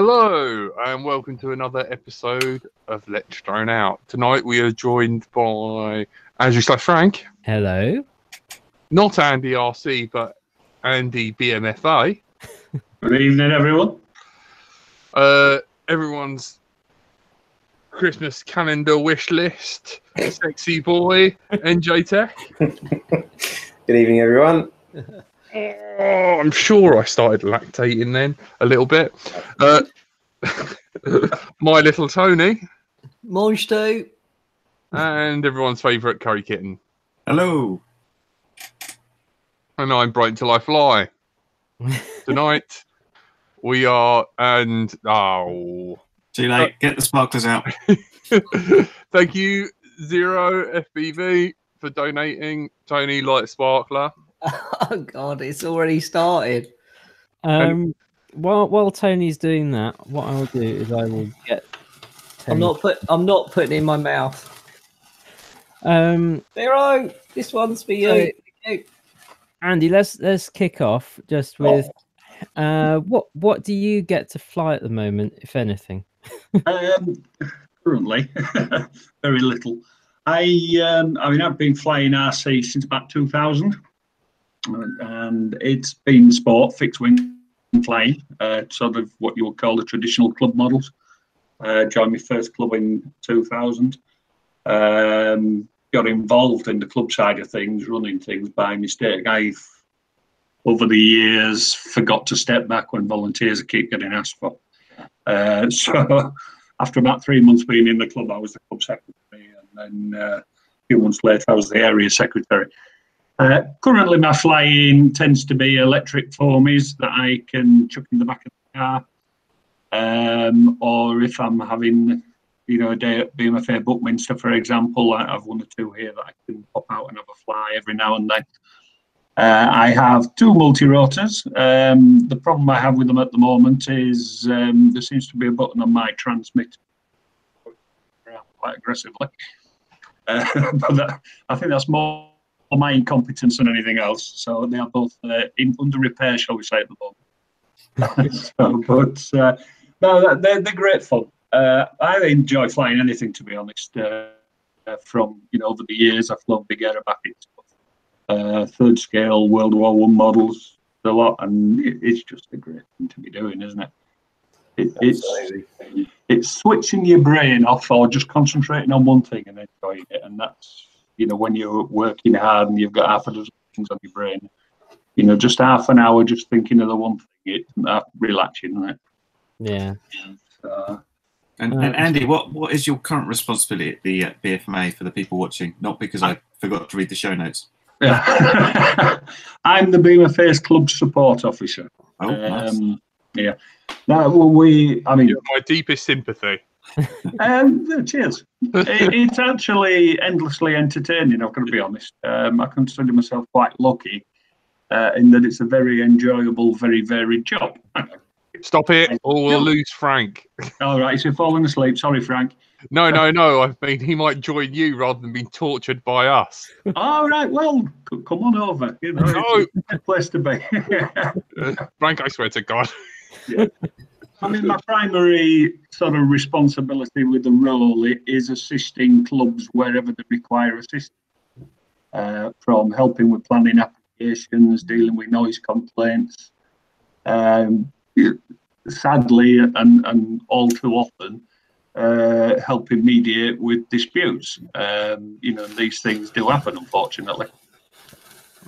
Hello, and welcome to another episode of Let's Drone Out. Tonight we are joined by Andrew slash Frank, Hello. not Andy RC, but Andy BMFA. Good evening, everyone. Uh, everyone's Christmas calendar wish list, sexy boy, NJ Tech. Good evening, everyone. Oh, I'm sure I started lactating then a little bit. Uh, my little Tony, Monster. and everyone's favourite curry kitten. Hello. and I'm Bright Till I Fly. Tonight we are, and oh, Too late. Get the sparklers out. thank you Zero FPV for donating Tony Light Sparkler. Oh God, it's already started. Um, while while Tony's doing that, what I'll do is I will get. I'm not put. I'm not putting it in my mouth. Um, Zero. This one's for you. So- you. Andy, let's let's kick off just with. Uh, what what do you get to fly at the moment, if anything? Um, currently, very little. I um, I mean, I've been flying RC since about 2000, uh, and it's been sport, fixed wing flying, uh, sort of what you would call the traditional club models. Uh, joined my first club in 2000. Um, got involved in the club side of things, running things by mistake. I've over the years forgot to step back when volunteers keep getting asked for. Uh, so after about three months being in the club, I was the club secretary, and then uh, a few months later, I was the area secretary. Uh, currently, my flying tends to be electric foamies that I can chuck in the back of the car, um, or if I'm having, you know, a day at BMFA Buckminster, for example, I- I've one or two here that I can pop out and have a fly every now and then. Uh, I have two multi-rotors. Um, the problem I have with them at the moment is um, there seems to be a button on my transmitter quite aggressively. Uh, but that, I think that's more my incompetence than anything else. So they are both uh, in, under repair, shall we say, at the moment. so, but uh, no, they're, they're great fun. Uh, I enjoy flying anything, to be honest. Uh, uh, from you know over the years, I've flown big aerobatics uh, third scale World War One models a lot, and it, it's just a great thing to be doing, isn't it? it it's it's switching your brain off or just concentrating on one thing and enjoying it, and that's you know when you're working hard and you've got half a dozen things on your brain, you know, just half an hour just thinking of the one thing, it's that relaxing, isn't it? Yeah. So, And, Uh, and Andy, what, what is your current responsibility at the uh, BFMA for the people watching? Not because I forgot to read the show notes. yeah. I'm the Beamer Face Club support officer. Oh, nice. Um, yeah. No, well, we. I mean, You have my deepest sympathy. Um, cheers. it, it's actually endlessly entertaining. I've got to be honest. Um, I consider myself quite lucky uh, in that it's a very enjoyable, very varied job. Stop it, or we'll lose Frank. All right, so falling asleep. Sorry, Frank. No, no, no. I mean, he might join you rather than being tortured by us. All right, well, c- come on over. You know, No. it's a good place to be. Frank, I swear to God. I mean, my primary sort of responsibility with the role is assisting clubs wherever they require assistance, uh, from helping with planning applications, dealing with noise complaints. Um, sadly, and, and all too often, uh, helping mediate with disputes. Um, you know, these things do happen, unfortunately.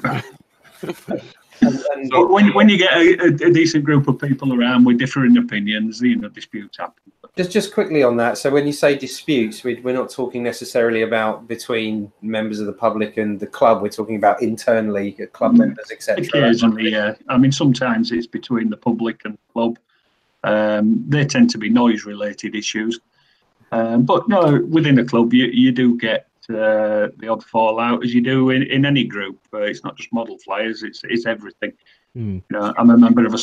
And, and But when, when you get a, a, decent group of people around with differing opinions, you know, disputes happen. just just quickly on that. So when you say disputes, we, we're not talking necessarily about between members of the public and the club. We're talking about internally, uh, club Mm. members, etc. Occasionally, yeah. I mean, sometimes it's between the public and the club. Um, they tend to be noise-related issues. Um, but no, within a club, you, you do get uh, the odd fallout, as you do in, in any group. Uh, it's not just model flyers; it's it's everything. Hmm. You know, I'm a member of a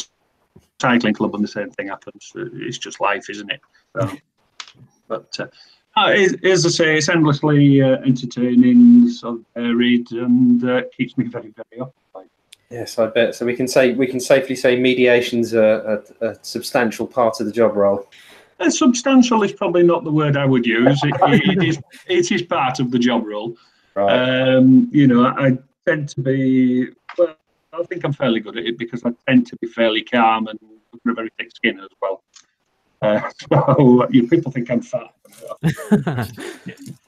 cycling club, and the same thing happens. It's just life, isn't it? So, but uh, uh, as, as I say, it's endlessly uh, entertaining, sort of varied, and uh, keeps me very, very occupied. Yes, I bet. So we can say we can safely say mediation's a, a, a substantial part of the job role. And substantial is probably not the word I would use. It, it is it is part of the job role. Right. Um, you know, I tend to be well. I think I'm fairly good at it because I tend to be fairly calm and got a very thick skin as well. Uh, so you people think I'm fat.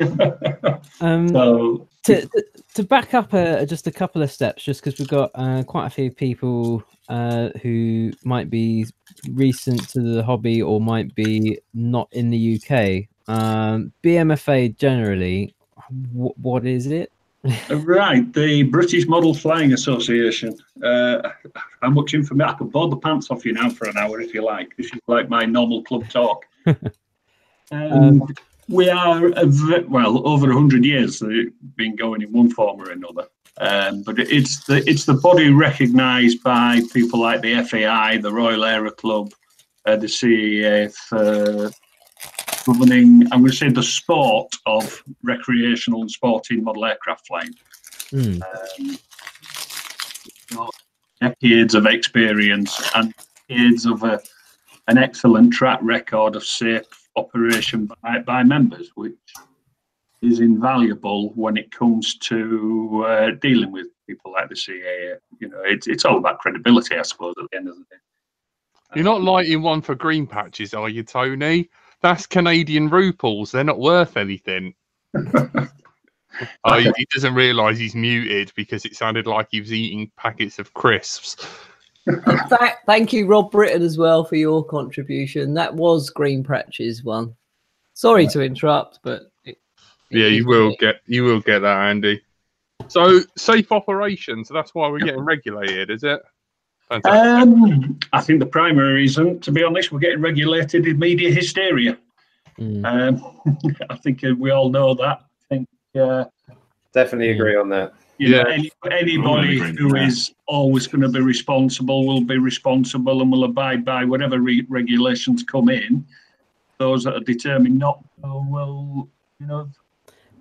um, so to, to- back up uh, just a couple of steps, just because we've got uh, quite a few people uh, who might be recent to the hobby or might be not in the UK. Um, BMFA generally, wh- what is it? right, the British Model Flying Association. Uh, how much information? I could board the pants off you now for an hour if you like. This is like my normal club talk. um, we are well over hundred years. uh, Been going in one form or another. Um, but it's the it's the body recognised by people like the FAI, the Royal Aero Club, uh, the CAA for governing. I'm going to say the sport of recreational and sporting model aircraft flying Hmm. um, decades of experience and decades of a, an excellent track record of safe operation by, by members, which is invaluable when it comes to uh, dealing with people like the CAA. You know, it's it's all about credibility, I suppose, at the end of the day. You're not lighting one for green patches, are you, Tony? That's Canadian ruples. They're not worth anything. oh, he, he doesn't realise he's muted because it sounded like he was eating packets of crisps. And thank you, Rob Britton, as well for your contribution. That was Green Patches one. Sorry to interrupt, but it, it Yeah, you will it- get you will get that, Andy. So safe operations. That's why we're getting regulated, is it? Um, I think the primary reason, to be honest, we're getting regulated in media hysteria. Hmm. Um, I think uh, we all know that. I think uh, Definitely agree on that. You know, Yeah. any, anybody agree with who that. is always going to be responsible will be responsible and will abide by whatever re- regulations come in. Those that are determined not to will, you know,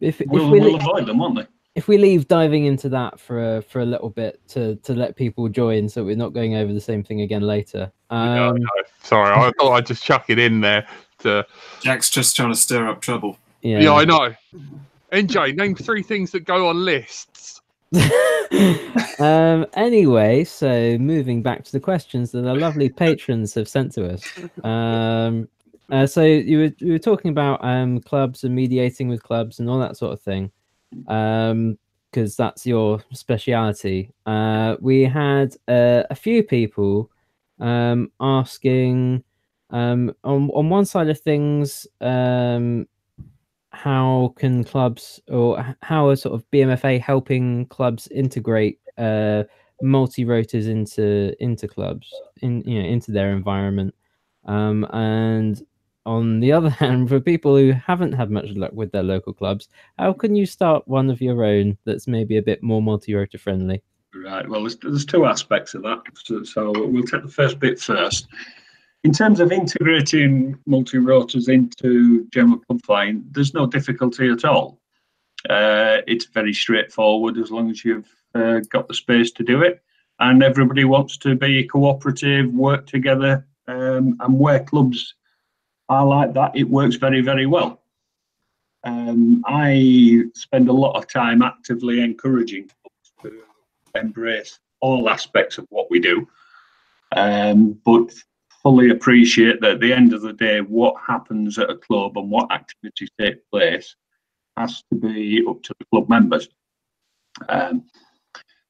If, if we will le- avoid them, won't they? if we leave diving into that for a, for a little bit to to let people join, so we're not going over the same thing again later. Yeah, Um, no, sorry, I thought I'd just chuck it in there. To Jack's just trying to stir up trouble. yeah. yeah, I know. NJ, name three things that go on lists. um anyway so moving back to the questions that our lovely patrons have sent to us. Um uh, so you were you were talking about um clubs and mediating with clubs and all that sort of thing um because that's your speciality. Uh we had uh, a few people um asking um on on one side of things um how can clubs or how are sort of BMFA helping clubs integrate uh, multi rotors into into clubs in you know into their environment um, and on the other hand for people who haven't had much luck with their local clubs how can you start one of your own that's maybe a bit more multi rotor friendly Right. Well, there's, there's two aspects of that. So, so we'll take the first bit first. In terms of integrating multi rotors into general club flying, there's no difficulty at all. Uh, it's very straightforward as long as you've uh, got the space to do it, and everybody wants to be cooperative, work together, um, and where clubs are like that, it works very, very well. Um, I spend a lot of time actively encouraging clubs to embrace all aspects of what we do, um, but fully appreciate that at the end of the day, what happens at a club and what activities take place has to be up to the club members. Um,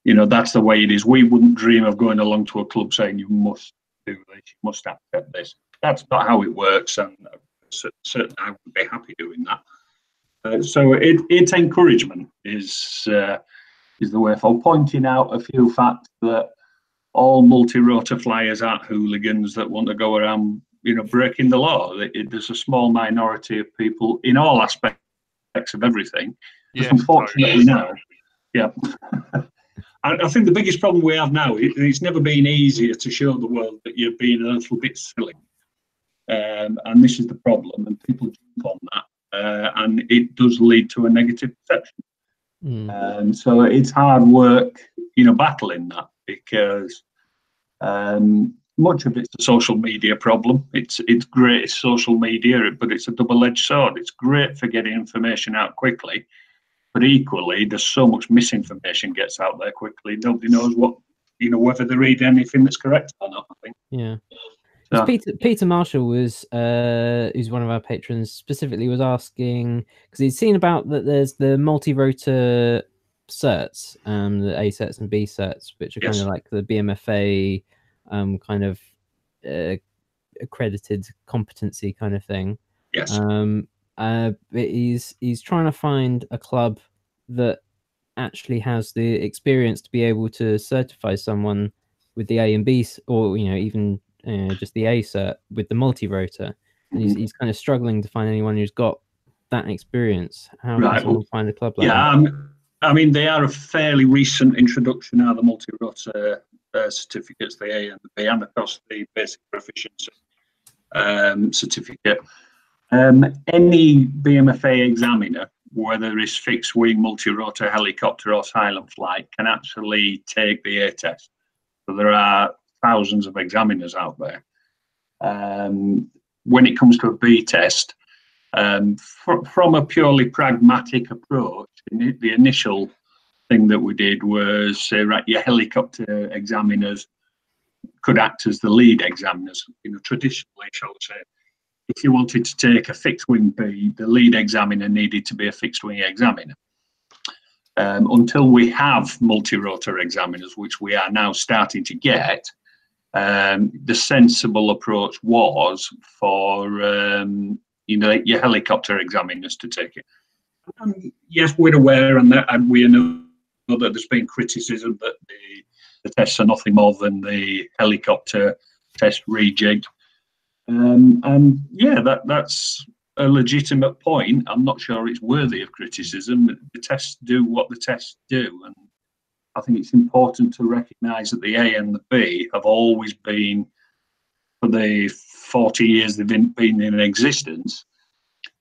you know, that's the way it is. We wouldn't dream of going along to a club saying you must do this, you must accept this. That's not how it works, and uh, certainly I would be happy doing that. Uh, so it, it's encouragement is uh, is the way for pointing out a few facts that all multi-rotor flyers aren't hooligans that want to go around, you know, breaking the law. It- it- there's a small minority of people in all aspects of everything. Yeah, unfortunately now, yeah. I, I think the biggest problem we have now is it's never been easier to show the world that you're being a little bit silly. Um, and this is the problem, and people jump on that, uh, and it does lead to a negative perception. Mm. Um, so it's hard work, you know, battling that because um, much of it's a social media problem. It's it's great it's social media, but it's a double-edged sword. It's great for getting information out quickly, but equally, there's so much misinformation gets out there quickly. Nobody knows what you know whether they read anything that's correct or not. I think. Yeah. So- Peter Peter Marshall was uh who's one of our patrons specifically was asking because he'd seen about that there's the multi-rotor certs, um the A certs and B certs, which are kind of like the BMFA um kind of uh, accredited competency kind of thing. Yes. Um uh but he's he's trying to find a club that actually has the experience to be able to certify someone with the A and B, or you know, even uh, just the A cert with the multi-rotor. And he's, Mhm. he's kind of struggling to find anyone who's got that experience. How Right, can someone find a club like Yeah, that? um, I mean they are a fairly recent introduction now. The multi-rotor uh, certificates, the A and the B, and of course the basic proficiency um, certificate. Um, any BMFA examiner, whether it's fixed wing, multi-rotor, helicopter, or silent flight, can actually take the A test. So there are thousands of examiners out there. Um, when it comes to a B test, um, fr- from a purely pragmatic approach, the initial thing that we did was say, right, your helicopter examiners could act as the lead examiners. You know, traditionally, shall say, if you wanted to take a fixed wing B, the lead examiner needed to be a fixed wing examiner. Um, until we have multi-rotor examiners, which we are now starting to get, um, the sensible approach was for um, you know your helicopter examiners to take it. And yes, we're aware, and that and we know that there's been criticism that the, the tests are nothing more than the helicopter test rejig. Um, and yeah, that that's a legitimate point. I'm not sure it's worthy of criticism. The tests do what the tests do, and I think it's important to recognise that the A and the B have always been, for the 40 years they've been, been in existence,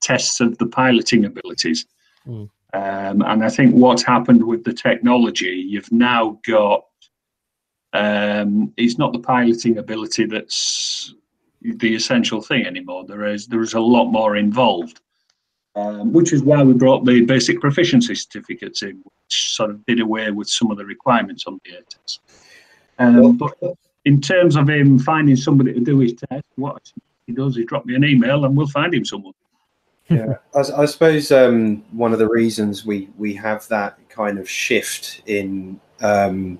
tests of the piloting abilities. Mm. Um, and I think what's happened with the technology, you've now got, um, it's not the piloting ability that's the essential thing anymore. There is there is a lot more involved, um, which is why we brought the basic proficiency certificates in, which sort of did away with some of the requirements on the ATES. Um, but in terms of him finding somebody to do his test, what he does is drop me an email and we'll find him someone. yeah. I, s- I suppose um, one of the reasons we we have that kind of shift in um,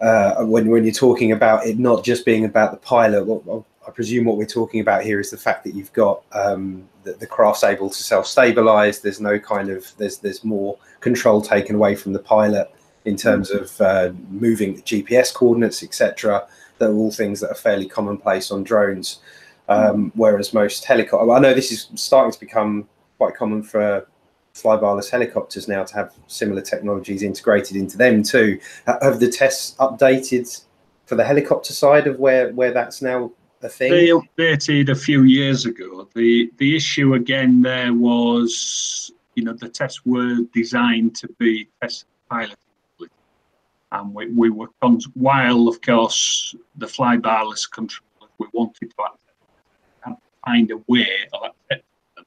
uh, when when you're talking about it not just being about the pilot what, what- I presume what we're talking about here is the fact that you've got um, the, the craft's able to self-stabilize. There's no kind of there's there's more control taken away from the pilot in terms of uh, moving GPS coordinates etc that are all things that are fairly commonplace on drones um, whereas most helicopter, I know this is starting to become quite common for flybarless helicopters now to have similar technologies integrated into them too. Ha- Have the tests updated for the helicopter side of where where that's now a thing? They updated a few years ago. The the issue again there was, you know, the tests were designed to be test piloting. And we, we were, while of course the fly flybarless controllers, we wanted to access find a way of accessing them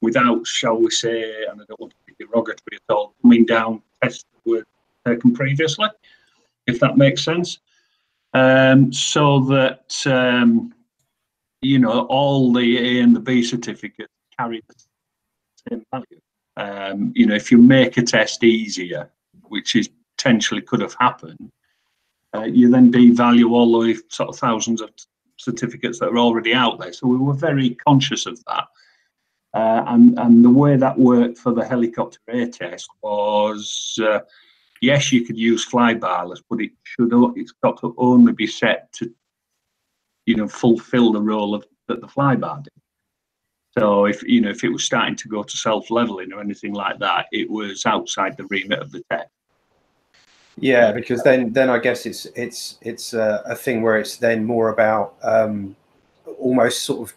without, shall we say, and I don't want to be derogatory at all, coming down tests that were taken previously, if that makes sense um, so that um, you know all the A and the B certificates carry the same value. Um, you know, if you make a test easier, which is potentially could have happened, uh, you then devalue all the sort of thousands of certificates that are already out there. So we were very conscious of that. Uh, and and the way that worked for the helicopter A test was uh, yes, you could use flybarless, but it should it's got to only be set to, you know, fulfil the role of that the flybar did. So if you know if it was starting to go to self leveling or anything like that, it was outside the remit of the test. Yeah, because then then I guess it's it's it's a, a thing where it's then more about um, almost sort of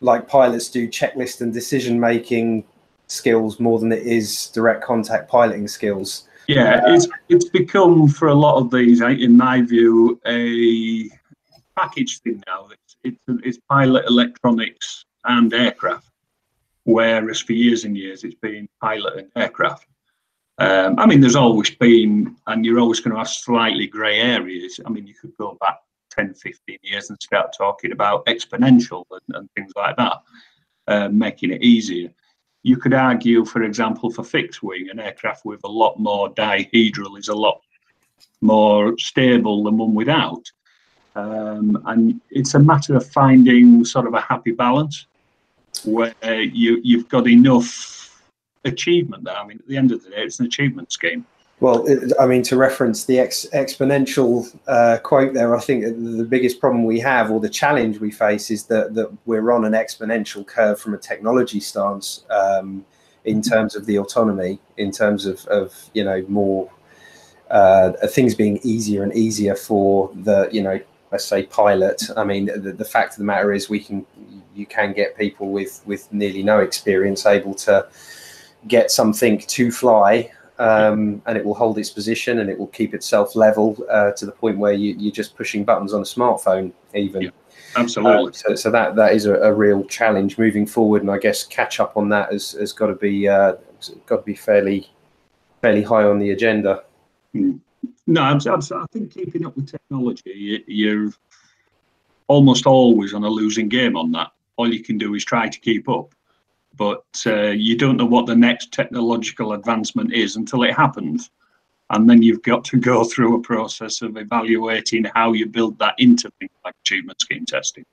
like pilots do checklist and decision making skills more than it is direct contact piloting skills. Yeah, it's it's become for a lot of these, in my view, a package thing now. It's it's, it's pilot electronics and aircraft, whereas for years and years it's been pilot and aircraft. Um, I mean, there's always been, and you're always going to have slightly grey areas. I mean, you could go back 10, 15 years and start talking about exponential and, and things like that, uh, making it easier. You could argue, for example, for fixed wing, an aircraft with a lot more dihedral is a lot more stable than one without. Um, and it's a matter of finding sort of a happy balance where you, you've got enough achievement there. I mean, at the end of the day, it's an achievement scheme. Well, I mean, to reference the ex- exponential uh, quote there, I think the biggest problem we have, or the challenge we face, is that that we're on an exponential curve from a technology stance um, in terms of the autonomy, in terms of, of you know more uh, things being easier and easier for the you know let's say pilot. I mean, the, the fact of the matter is we can you can get people with with nearly no experience able to get something to fly um, and it will hold its position and it will keep itself level uh, to the point where you, you're just pushing buttons on a smartphone even Yeah, Absolutely. Uh, so, so that that is a, a real challenge moving forward and i guess catch up on that has, has got to be uh, got to be fairly fairly high on the agenda No, I'm, I'm, I think keeping up with technology, you, you're almost always on a losing game on that. All you can do is try to keep up, but uh, you don't know what the next technological advancement is until it happens. And then you've got to go through a process of evaluating how you build that into things like achievement scheme testing.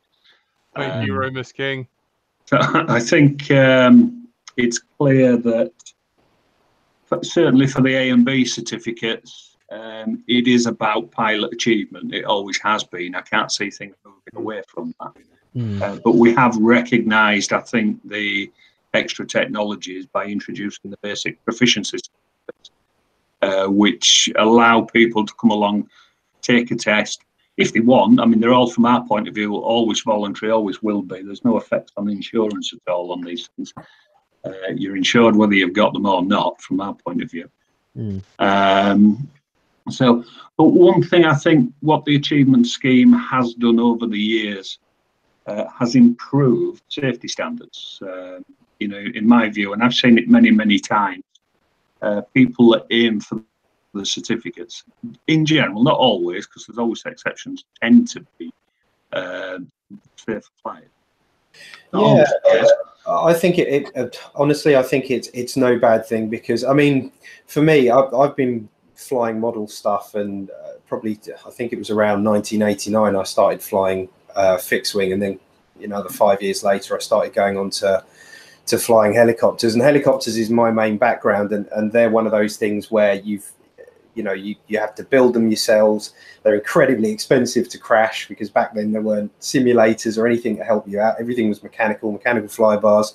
Thank you, Um, Romus King. I think um, it's clear that certainly for the A and B certificates, um, it is about pilot achievement. It always has been. I can't see things moving away from that. Hmm. Uh, but we have recognised, I think, the extra technologies by introducing the basic proficiency uh, which allow people to come along, take a test if they want. I mean, they're all, from our point of view, always voluntary, always will be. There's no effect on insurance at all on these things. Uh, you're insured whether you've got them or not, from our point of view. Hmm. Um, so, but one thing I think what the achievement scheme has done over the years uh, has improved safety standards. Um, you know, in my view, and I've seen it many, many times. Uh, people that aim for the certificates, in general, not always, because there's always exceptions, tend to be uh, safe flying. Not Yeah. I think it, it honestly, I think it's it's no bad thing because I mean, for me, I've, I've been flying model stuff, and uh, probably I think it was around 1989 I started flying uh, fixed wing, and then you know, the five years later I started going on to to flying helicopters, and helicopters is my main background, and and they're one of those things where you've you know you, you have to build them yourselves. They're incredibly expensive to crash because back then there weren't simulators or anything to help you out. Everything was mechanical mechanical fly bars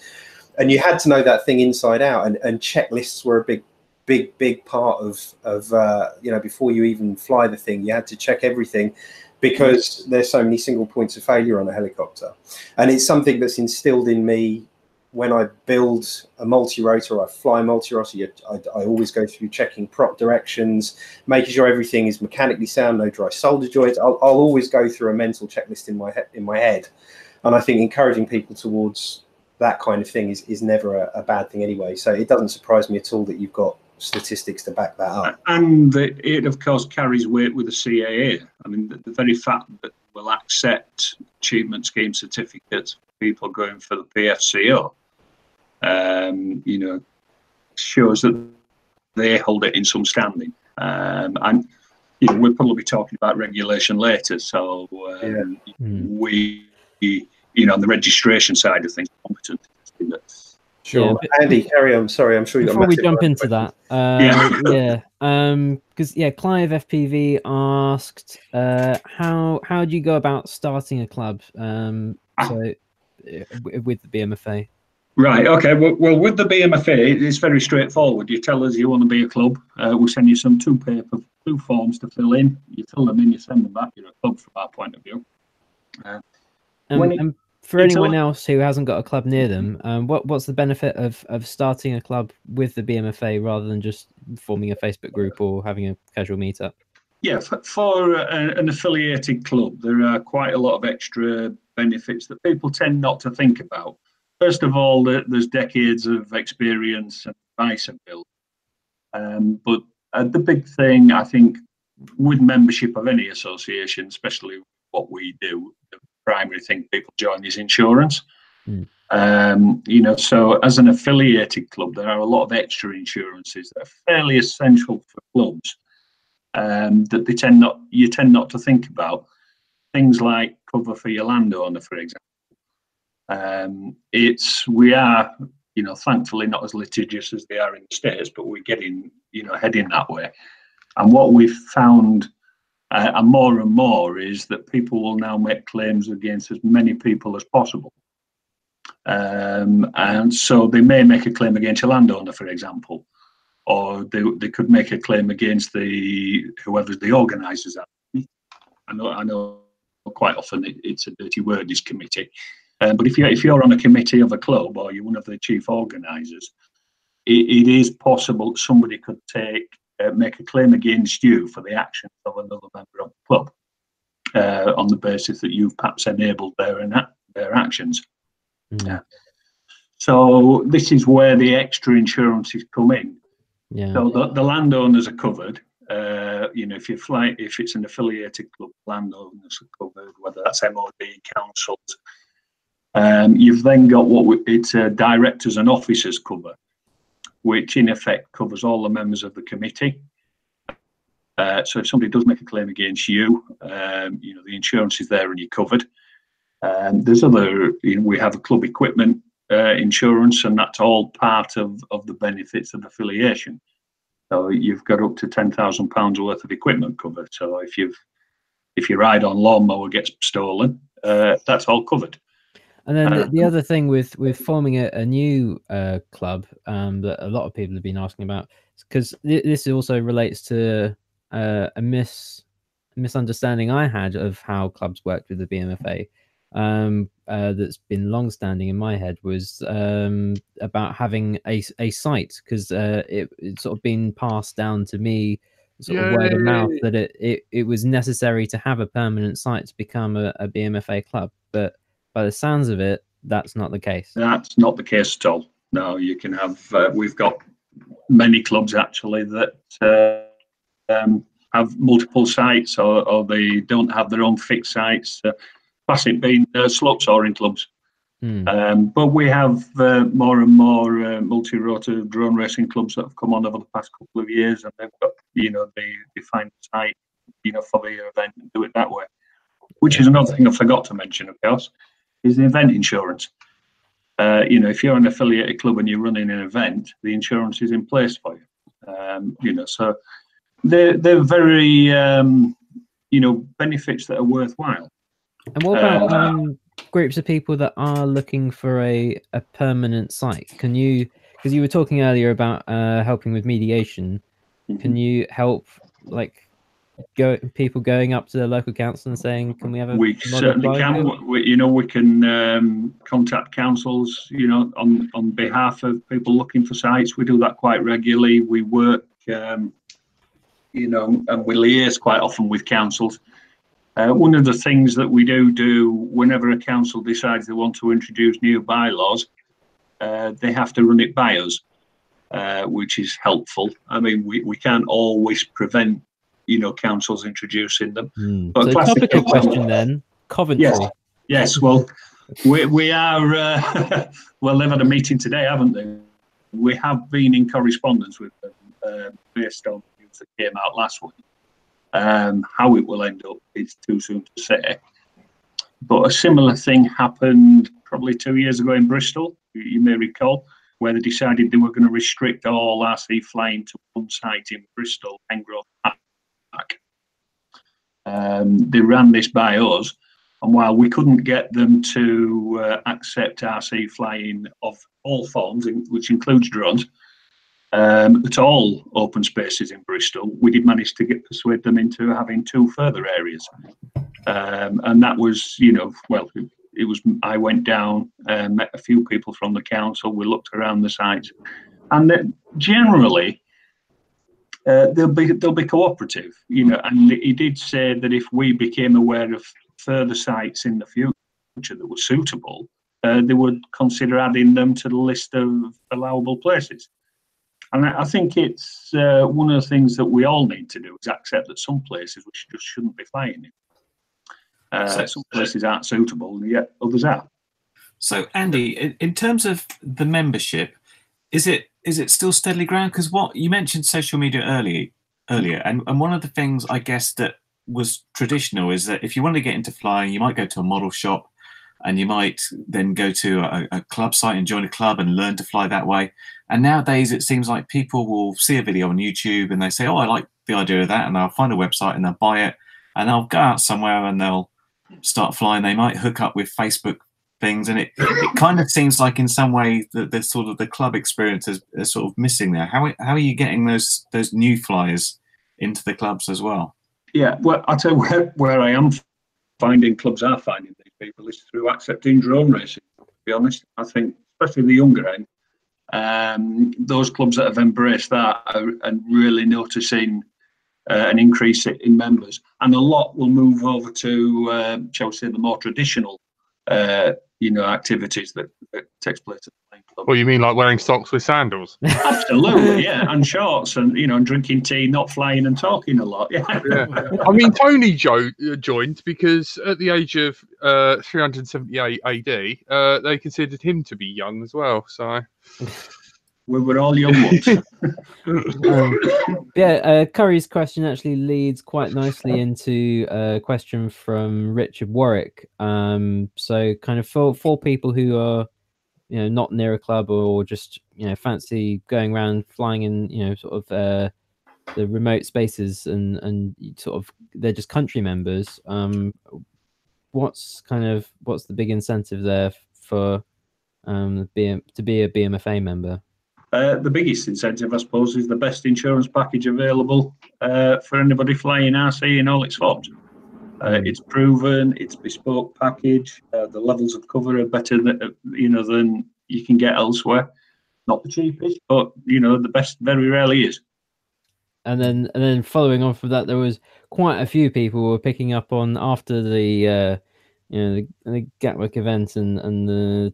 and you had to know that thing inside out and, and checklists were a big big big part of of uh, you know before you even fly the thing you had to check everything because there's so many single points of failure on a helicopter. And it's something that's instilled in me when I build a multi-rotor, I fly multi-rotor, I, I always go through checking prop directions, making sure everything is mechanically sound, no dry solder joints. I'll, I'll always go through a mental checklist in my in my head, and I think encouraging people towards that kind of thing is, is never a, a bad thing anyway. So it doesn't surprise me at all that you've got statistics to back that up. And it, it, of course, carries weight with the CAA. I mean, the, the very fact that we'll accept achievement scheme certificates for people going for the PFCO, um, you know, shows that they hold it in some standing. Um, and, you know, we'll probably be talking about regulation later. So um, Hmm. we, you know, on the registration side of things, competent. That. Sure, Andy, carry on. Sorry, I'm sure you got. Before we jump into questions. that, uh, Yeah. yeah, um, because yeah, Clive FPV asked, uh, how how do you go about starting a club? Um, Ah. so uh, with the BMFA. Right. Okay. Well, well, with the BMFA, it's very straightforward. You tell us you want to be a club. Uh, we'll send you some two paper, two forms to fill in. You fill them in, you send them back. You're a club from our point of view. Um, When it- and for It's anyone else who hasn't got a club near them, um, what what's the benefit of of starting a club with the BMFA rather than just forming a Facebook group or having a casual meetup? Yeah, for, for a, an affiliated club, there are quite a lot of extra benefits that people tend not to think about. First of all, there- there's decades of experience and advice and build. Um, but uh, the big thing, I think, with membership of any association, especially what we do, the primary thing people join is insurance. Mm. Um, you know, so as an affiliated club, there are a lot of extra insurances that are fairly essential for clubs um, that they tend not you tend not to think about. Things like cover for your landowner, for example. Um, it's we are, you know, thankfully not as litigious as they are in the states, but we're getting, you know, heading that way. And what we've found, uh, and more and more, is that people will now make claims against as many people as possible. Um, and so they may make a claim against a landowner, for example, or they, they could make a claim against the whoever the organisers are. I know, I know quite often it, it's a dirty word, this committee. Um, but if you're, if you're on a committee of a club or you're one of the chief organisers, it, it is possible somebody could take uh, make a claim against you for the actions of another member of the club uh, on the basis that you've perhaps enabled their their actions. Mm, Yeah. So this is where the extra insurances come in. Yeah. So the, the landowners are covered. Uh, you know, if you fly, if it's an affiliated club, landowners are covered. Whether that's MOD, councils. Um, you've then got what we, it's uh, directors and officers cover, which in effect covers all the members of the committee. Uh, so if somebody does make a claim against you, um, you know the insurance is there and you're covered. Um, there's other, you know, we have a club equipment uh, insurance, and that's all part of, of the benefits of affiliation. So you've got up to ten thousand pounds worth of equipment covered. So if you've if your ride on lawnmower gets stolen, uh, that's all covered. And then the, the Um, other thing with with forming a, a new uh, club um, that a lot of people have been asking about, because th- this also relates to uh, a mis misunderstanding I had of how clubs worked with the BMFA. Um, uh, that's been long standing in my head was um, about having a, a site because uh, it, it's sort of been passed down to me sort of word of mouth that it, it, it was necessary to have a permanent site to become a, a BMFA club. But by the sounds of it, that's not the case. That's not the case at all. No, you can have. Uh, we've got many clubs actually that uh, um, have multiple sites, or, or they don't have their own fixed sites. Uh, classic being uh, slope soaring clubs. Hmm. Um, but we have uh, more and more uh, multi-rotor drone racing clubs that have come on over the past couple of years, and they've got you know the defined site, you know, for the event and do it that way. Which is another thing I forgot to mention, of course, is the event insurance. Uh, you know, if you're an affiliated club and you're running an event, the insurance is in place for you. Um, you know, so they're they're very um, you know benefits that are worthwhile. And what about Uh, um, groups of people that are looking for a, a permanent site? Can you, because you were talking earlier about uh, helping with mediation, can you help like go people going up to the local council and saying, can we have a we certainly can. We, you know, we can um, contact councils. You know, on on behalf of people looking for sites. We do that quite regularly. We work, um, you know, and we liaise quite often with councils. Uh, one of the things that we do do whenever a council decides they want to introduce new bylaws, uh, they have to run it by us, uh, which is helpful. I mean, we, we can't always prevent, you know, councils introducing them. Hmm. But So topical question then, Coventry. Yes. Yes, well, we, we are, uh, well, they've had a meeting today, haven't they? We have been in correspondence with them uh, based on news that came out last week. Um, how it will end up, it's too soon to say. But a similar thing happened probably two years ago in Bristol, you, you may recall, where they decided they were going to restrict all RC flying to one site in Bristol, Hengrove Park. Um, they ran this by us, and while we couldn't get them to uh, accept RC flying of all forms, which includes drones, um, at all open spaces in Bristol, we did manage to get persuade them into having two further areas. Um, and that was, you know, well, it was I went down, uh, met a few people from the council. We looked around the sites, and generally uh, they'll be they'll be cooperative, you know. And he did say that if we became aware of further sites in the future that were suitable, uh, they would consider adding them to the list of allowable places. And I think it's uh, one of the things that we all need to do is accept that some places we just shouldn't be flying in. Uh, So- some places aren't suitable, and yet others are. So, Andy, in terms of the membership, is it is it still steadily growing? Because what you mentioned social media earlier, earlier, and, and one of the things I guess that was traditional is that if you want to get into flying, you might go to a model shop, and you might then go to a, a club site and join a club and learn to fly that way. And nowadays, it seems like people will see a video on YouTube and they say, "Oh, I like the idea of that," and they'll find a website and they'll buy it, and they'll go out somewhere and they'll start flying. They might hook up with Facebook things, and it it kind of seems like in some way that the sort of the club experience is, is sort of missing there. How how are you getting those those new flyers into the clubs as well? Yeah, well, I'll tell you where, where I am finding clubs are finding these people is through accepting drone racing. To be honest, I think especially the younger end, um, those clubs that have embraced that are, and really noticing uh, an increase in members, and a lot will move over to, uh, shall we say, the more traditional, uh, you know, activities that, that takes place at the playing club. Well, you mean like wearing socks with sandals? Absolutely, yeah, and shorts, and you know, and drinking tea, not flying and talking a lot. Yeah. Yeah. I mean, Tony jo- uh, joined because at the age of uh, 378 AD, uh, they considered him to be young as well. So, We were all young ones. Um, yeah, uh, Curry's question actually leads quite nicely into a question from Richard Warwick. Um, so, kind of for for people who are, you know, not near a club or just you know fancy going around flying in, you know, sort of uh, the remote spaces and and sort of they're just country members. Um, what's kind of what's the big incentive there for um BM, to be a BMFA member? Uh, the biggest incentive, I suppose, is the best insurance package available uh, for anybody flying RC in all its forms. Uh, it's proven, it's bespoke package. Uh, the levels of cover are better than uh, you know than you can get elsewhere. Not the cheapest, but you know the best very rarely is. and then and then following on from that there was quite a few people were picking up on after the uh you know the, the gatwick event and and the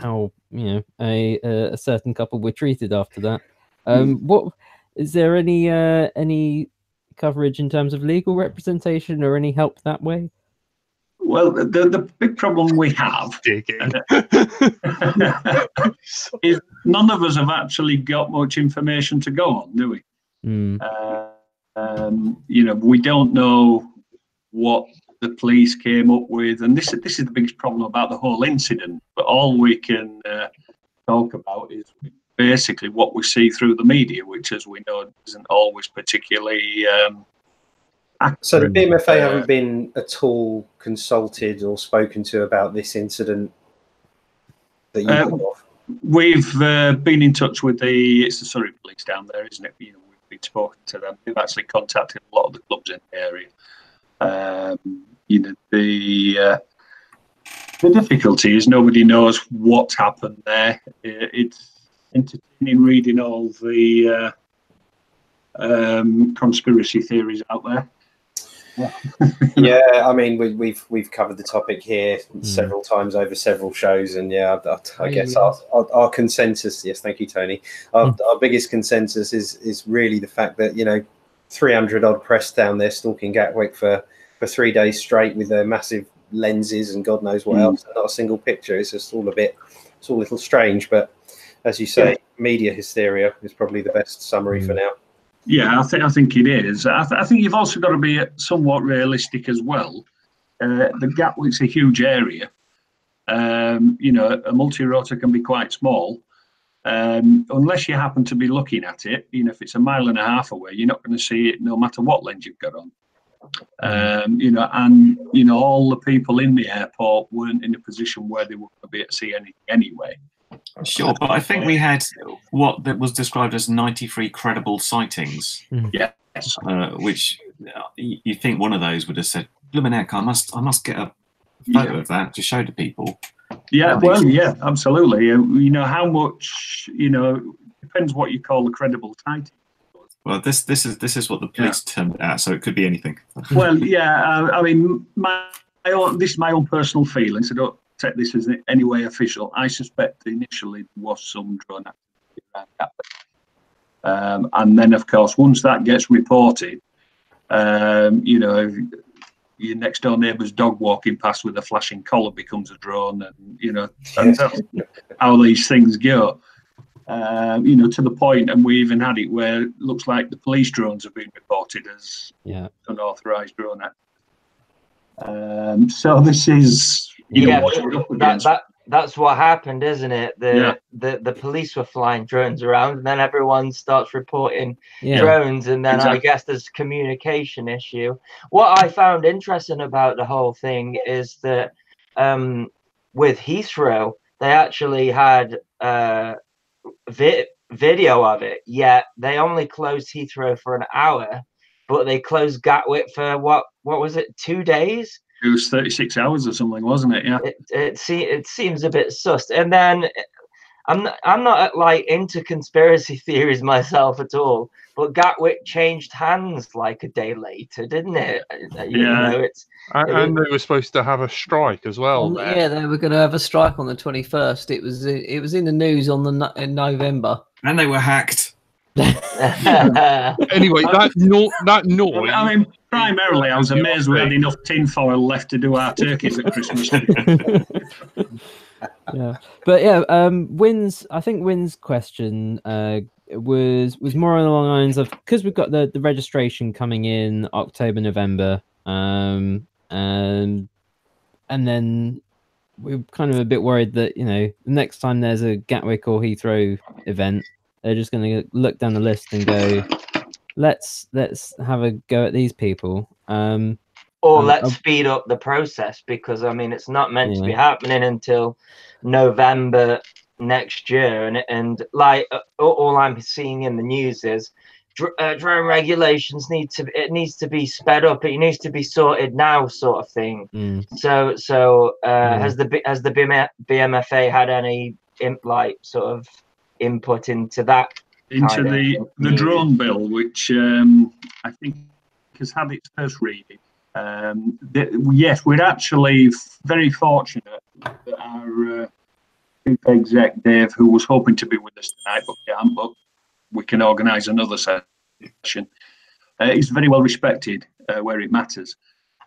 how you know a a certain couple were treated after that um what is there any uh any coverage in terms of legal representation or any help that way Well, the, the big problem we have digging. is none of us have actually got much information to go on, do we? Hmm. Uh, um, you know, we don't know what the police came up with, and this this is the biggest problem about the whole incident. But all we can uh, talk about is basically what we see through the media, which, as we know, isn't always particularly. Um, So the. BMFA Uh, haven't been at all consulted or spoken to about this incident that you Um, of. We've uh, been in touch with the it's the Surrey Police down there, isn't it? You know, we've been spoken to them. We've actually contacted a lot of the clubs in the area. Um, you know, the uh, the difficulty is nobody knows what happened there. It's entertaining reading all the uh, um, conspiracy theories out there. Yeah, I mean we, we've we've covered the topic here several times over several shows, and yeah, I, I- I guess our, our, our consensus. Yes, thank you, Tony. Our, our biggest consensus is is really the fact that you know, three hundred odd press down there stalking Gatwick for for three days straight with their massive lenses and God knows what Mm. else, not a single picture. It's just all a bit, it's all a little strange. But as you say, media hysteria is probably the best summary for now. Yeah, I think I think it is. I, th- I think you've also got to be somewhat realistic as well. Uh, the Gatwick's a huge area. Um, you know, a multi-rotor can be quite small. Um, unless you happen to be looking at it, you know, if it's a mile and a half away, you're not going to see it no matter what lens you've got on. Um, you know, and you know, all the people in the airport weren't in a position where they were going to be able to see anything anyway. Sure, but I think we had what that was described as 93 credible sightings, Yes. uh, which uh, you you think one of those would have said, "Blimmin' heck, I must, I must get a photo Yeah. of that to show to people. Yeah, well, yeah, absolutely. Uh, You know how much you know depends what you call a credible title. Well, this this is this is what the police termed it out, so it could be anything. well, yeah, I, I mean, my, my own, this is my own personal feelings. I don't take this as in any way official. I suspect initially there was some drone activity around Gatwick. Um, and then, of course, once that gets reported, um, you know, if your next door neighbour's dog walking past with a flashing collar becomes a drone, and you know, that's how these things go. Um, you know, to the point, and we even had it where it looks like the police drones have been reported as Yeah. unauthorized drone act. Um, so this is you know Yeah, what we're up that, against. that that's what happened, isn't it? The Yeah. the the police were flying drones around, and then everyone starts reporting Yeah. drones, and then I guess there's a communication issue. What I found interesting about the whole thing is that um, with Heathrow, they actually had uh, vi- video of it, yet they only closed Heathrow for an hour, but they closed Gatwick for what? What was it? Two days? It was 36 hours or something, wasn't it? Yeah. it it, se- it seems a bit sus. And then eh, I'm not, I'm not like into conspiracy theories myself at all, but Gatwick changed hands like a day later, didn't it? Uh, You Yeah. know, it's And, It and they were supposed to have a strike as well. There. yeah, they were going to have a strike on the 21st. It was it was in the news on the in November. And they were hacked. Anyway, that no- that noise. I mean, primarily, I was amazed we had enough tinfoil left to do our turkeys at Christmas. yeah, but yeah, um, Wynn's. I think Win's question uh was was more along the lines of because we've got the the registration coming in October November, um, and and then we're kind of a bit worried that you know the next time there's a Gatwick or Heathrow event, they're just going to look down the list and go, let's let's have a go at these people. Um, or let's speed up the process because I mean it's not meant to be happening until November next year, and and like uh, all- I'm seeing in the news is uh, drone regulations need to it needs to be sped up. It needs to be sorted now, sort of thing. mm, So so uh, Yeah. has the has the BM- BMFA had any imp, like sort of input into that? Into the, the drone bill, which um, I think has had its first reading. Um, th- yes, we're actually very fortunate that our uh, chief exec, Dave, who was hoping to be with us tonight, but can't, but we can organise another session, uh, is very well respected uh, where it matters.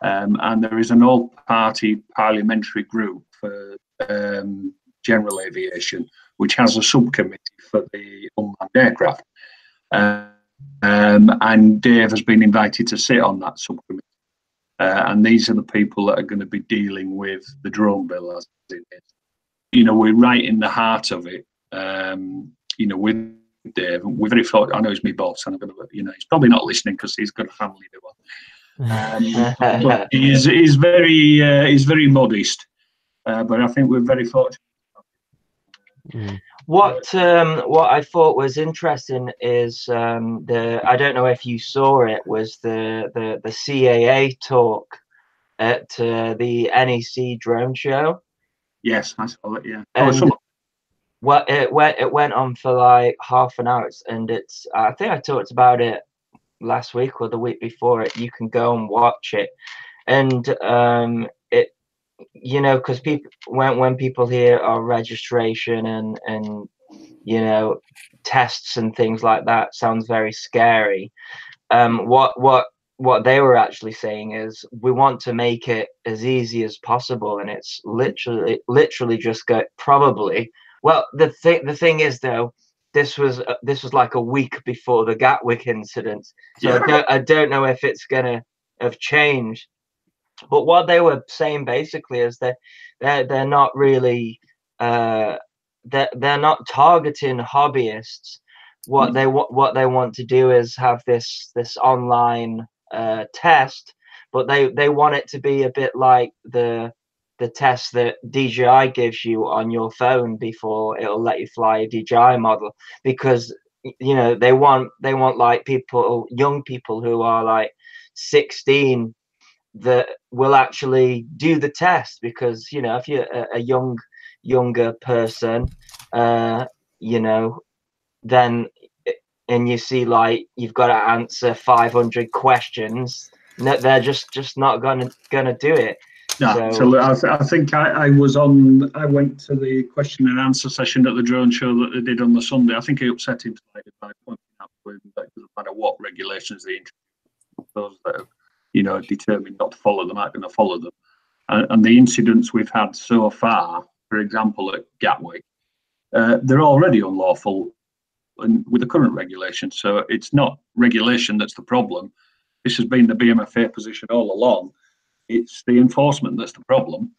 Um, and there is an all party parliamentary group for um, general aviation, which has a subcommittee for the unmanned aircraft. Uh, um, and Dave has been invited to sit on that subcommittee. Uh, and these are the people that are going to be dealing with the drone bill as it is. You know, we're right in the heart of it. Um, you know, with Dave, we're very thought. I know he's my boss, and I'm going to, you know, he's probably not listening because he's got a family to run. Um, but he's, he's very uh, he's very modest. Uh, but I think we're very fortunate. mm, What um what I thought was interesting is um the I don't know if you saw it was the the the CAA talk at uh, the NEC drone show. Yes, I saw it. Yeah. Oh, And- Well, it went it went on for like half an hour, and it's I think I talked about it last week or the week before. It you can go and watch it, and um you know because people when when people hear our registration and and you know tests and things like that sounds very scary. Um, what what what they were actually saying is we want to make it as easy as possible, and it's literally literally just go probably well, the thing the thing is though, this was uh, this was like a week before the Gatwick incident, so Yeah. I, don't, I don't know if it's gonna have changed. But what they were saying basically is that they're they're not really uh they're, they're not targeting hobbyists. What they what what they want to do is have this this online uh, test, but they they want it to be a bit like the the test that DJI gives you on your phone before it'll let you fly a DJI model because you know they want they want like people young people who are like 16 that will actually do the test because you know if you're a, a young younger person uh you know then and you see like you've got to answer 500 questions no, they're just just not gonna gonna do it No, So- so I, th- I think I, I was on. I went to the question and answer session at the drone show that they did on the Sunday. I think I upset him by pointing out to him that it doesn't matter what regulations they introduce, those that have, you know, determined not to follow them aren't going to follow them. And, and the incidents we've had so far, for example, at Gatwick, uh, they're already unlawful and with the current regulation. So it's not regulation that's the problem. This has been the BMFA position all along. It's the enforcement that's the problem.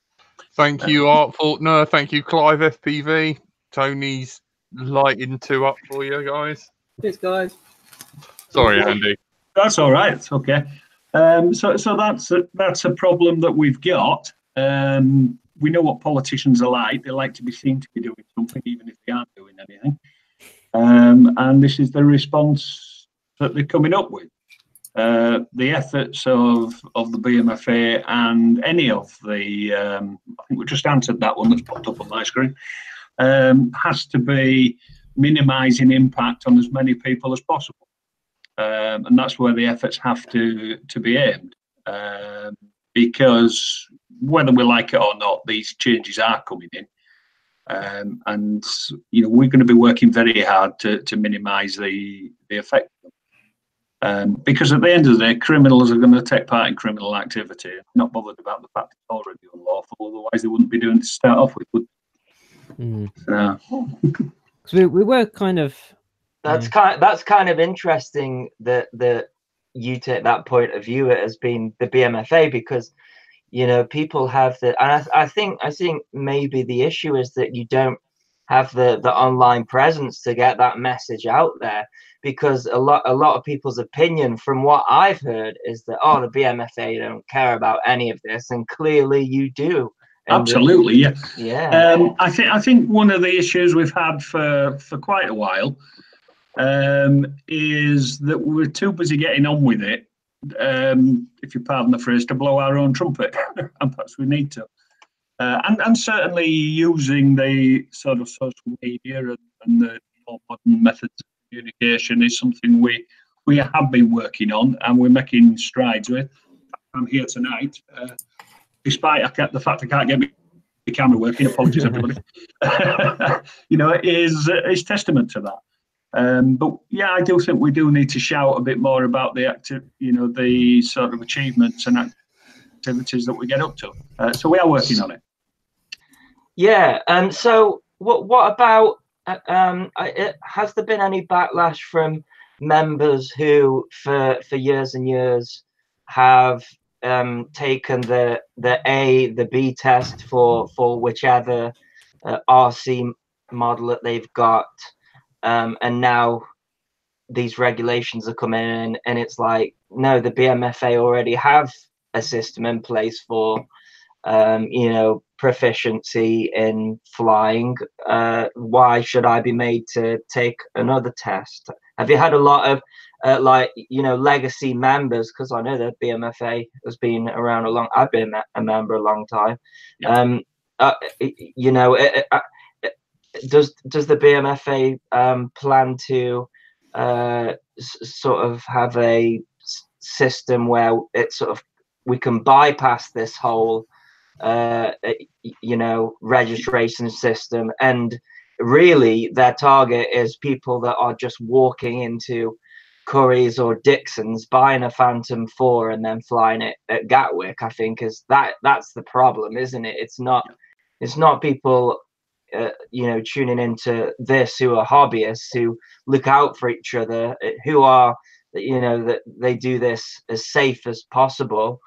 Thank you, Artful. No, thank you, Clive FPV. Tony's lighting two up for you guys. Cheers, guys. Sorry, Andy. That's all right. It's okay. Um, so, so that's a, that's a problem that we've got. Um, we know what politicians are like. They like to be seen to be doing something, even if they aren't doing anything. Um, and this is the response that they're coming up with. Uh, the efforts of of the BMFA and any of the, um, I think we just answered that one that's popped up on my screen, um, has to be minimising impact on as many people as possible um, and that's where the efforts have to to be aimed um, because whether we like it or not these changes are coming in um, and you know we're going to be working very hard to, to minimize the the effect. Um, because at the end of the day criminals are going to take part in criminal activity not bothered about the fact it's already unlawful otherwise they wouldn't be doing it to start off with would Mm. they? So, 'Cause we, we were kind of that's Yeah. kind that's kind of interesting that that you take that point of view as being the BMFA because you know people have the and I, I think I think maybe the issue is that you don't have the the online presence to get that message out there because a lot a lot of people's opinion from what I've heard is that oh the BMFA don't care about any of this and clearly you do. And, absolutely yeah. Yeah. Um, I think I think one of the issues we've had for for quite a while um, is that we're too busy getting on with it. Um, if you pardon the phrase, to blow our own trumpet, and perhaps we need to. Uh, and, and certainly using the sort of social media and, and the more modern methods of communication is something we we have been working on and we're making strides with. I'm here tonight, uh, despite I the fact I can't get the camera working. Apologies, everybody. you know, it is is testament to that. Um, but yeah, I do think we do need to shout a bit more about the active, you know, the sort of achievements and activities that we get up to. Uh, so we are working on it. Yeah. Um. So, what what about? uh, Um. I- Has there been any backlash from members who, for for years and years, have um taken the the A the B test for for whichever uh, RC model that they've got, um, and now these regulations are coming in, and it's like, no, the BMFA already have a system in place for um, you know, proficiency in flying, uh, why should I be made to take another test? Have you had a lot of uh, like you know legacy members? Because I know that BMFA has been around a long. I've been a- member a long time. Yeah. Um, uh, you know, it, it- uh, it- does does the BMFA um, plan to uh, s- sort of have a s- system where it sort of we can bypass this whole uh, you know registration system? And really their target is people that are just walking into Currys or Dixons buying a phantom 4 and then flying it at gatwick i think is that that's the problem isn't it? It's not it's not people uh, you know tuning into this who are hobbyists who look out for each other uh, who are you know that they do this as safe as possible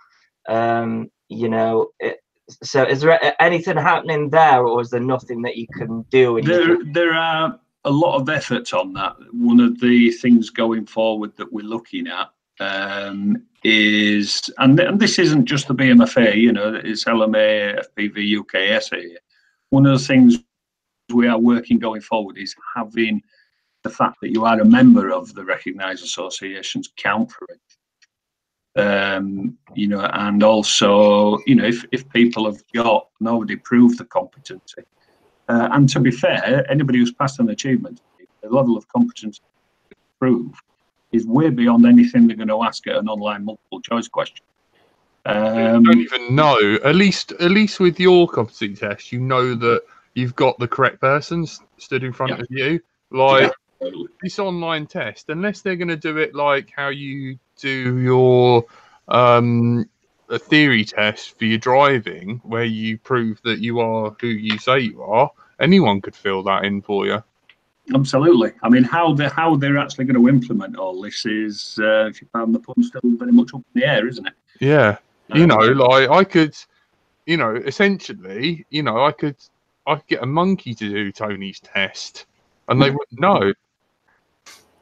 um you know it, so is there anything happening there or is there nothing that you can do There, can- there are a lot of efforts on that. One of the things going forward that we're looking at um, is, and, and this isn't just the BMFA, you know, it's LMA, FPV, UKSA. One of the things we are working going forward is having the fact that you are a member of the recognised associations count for it. Um, you know, and also, you know, if, if people have got nobody proved the competency, uh, and to be fair, anybody who's passed an achievement, the level of competence prove is way beyond anything they're going to ask at an online multiple choice question. Um, don't even know. At least, at least with your competency test, you know that you've got the correct person stood in front Yeah. of you. Like yeah, this online test, unless they're going to do it like how you do your um, a theory test for your driving, where you prove that you are who you say you are. Anyone could fill that in for you. Absolutely. I mean, how they how they're actually going to implement all this is, uh, if you pardon the pun, still very much up in the air, isn't it? Yeah, you know, like I could, you know, essentially, you know, I could, I could get a monkey to do Tony's test, and they wouldn't know.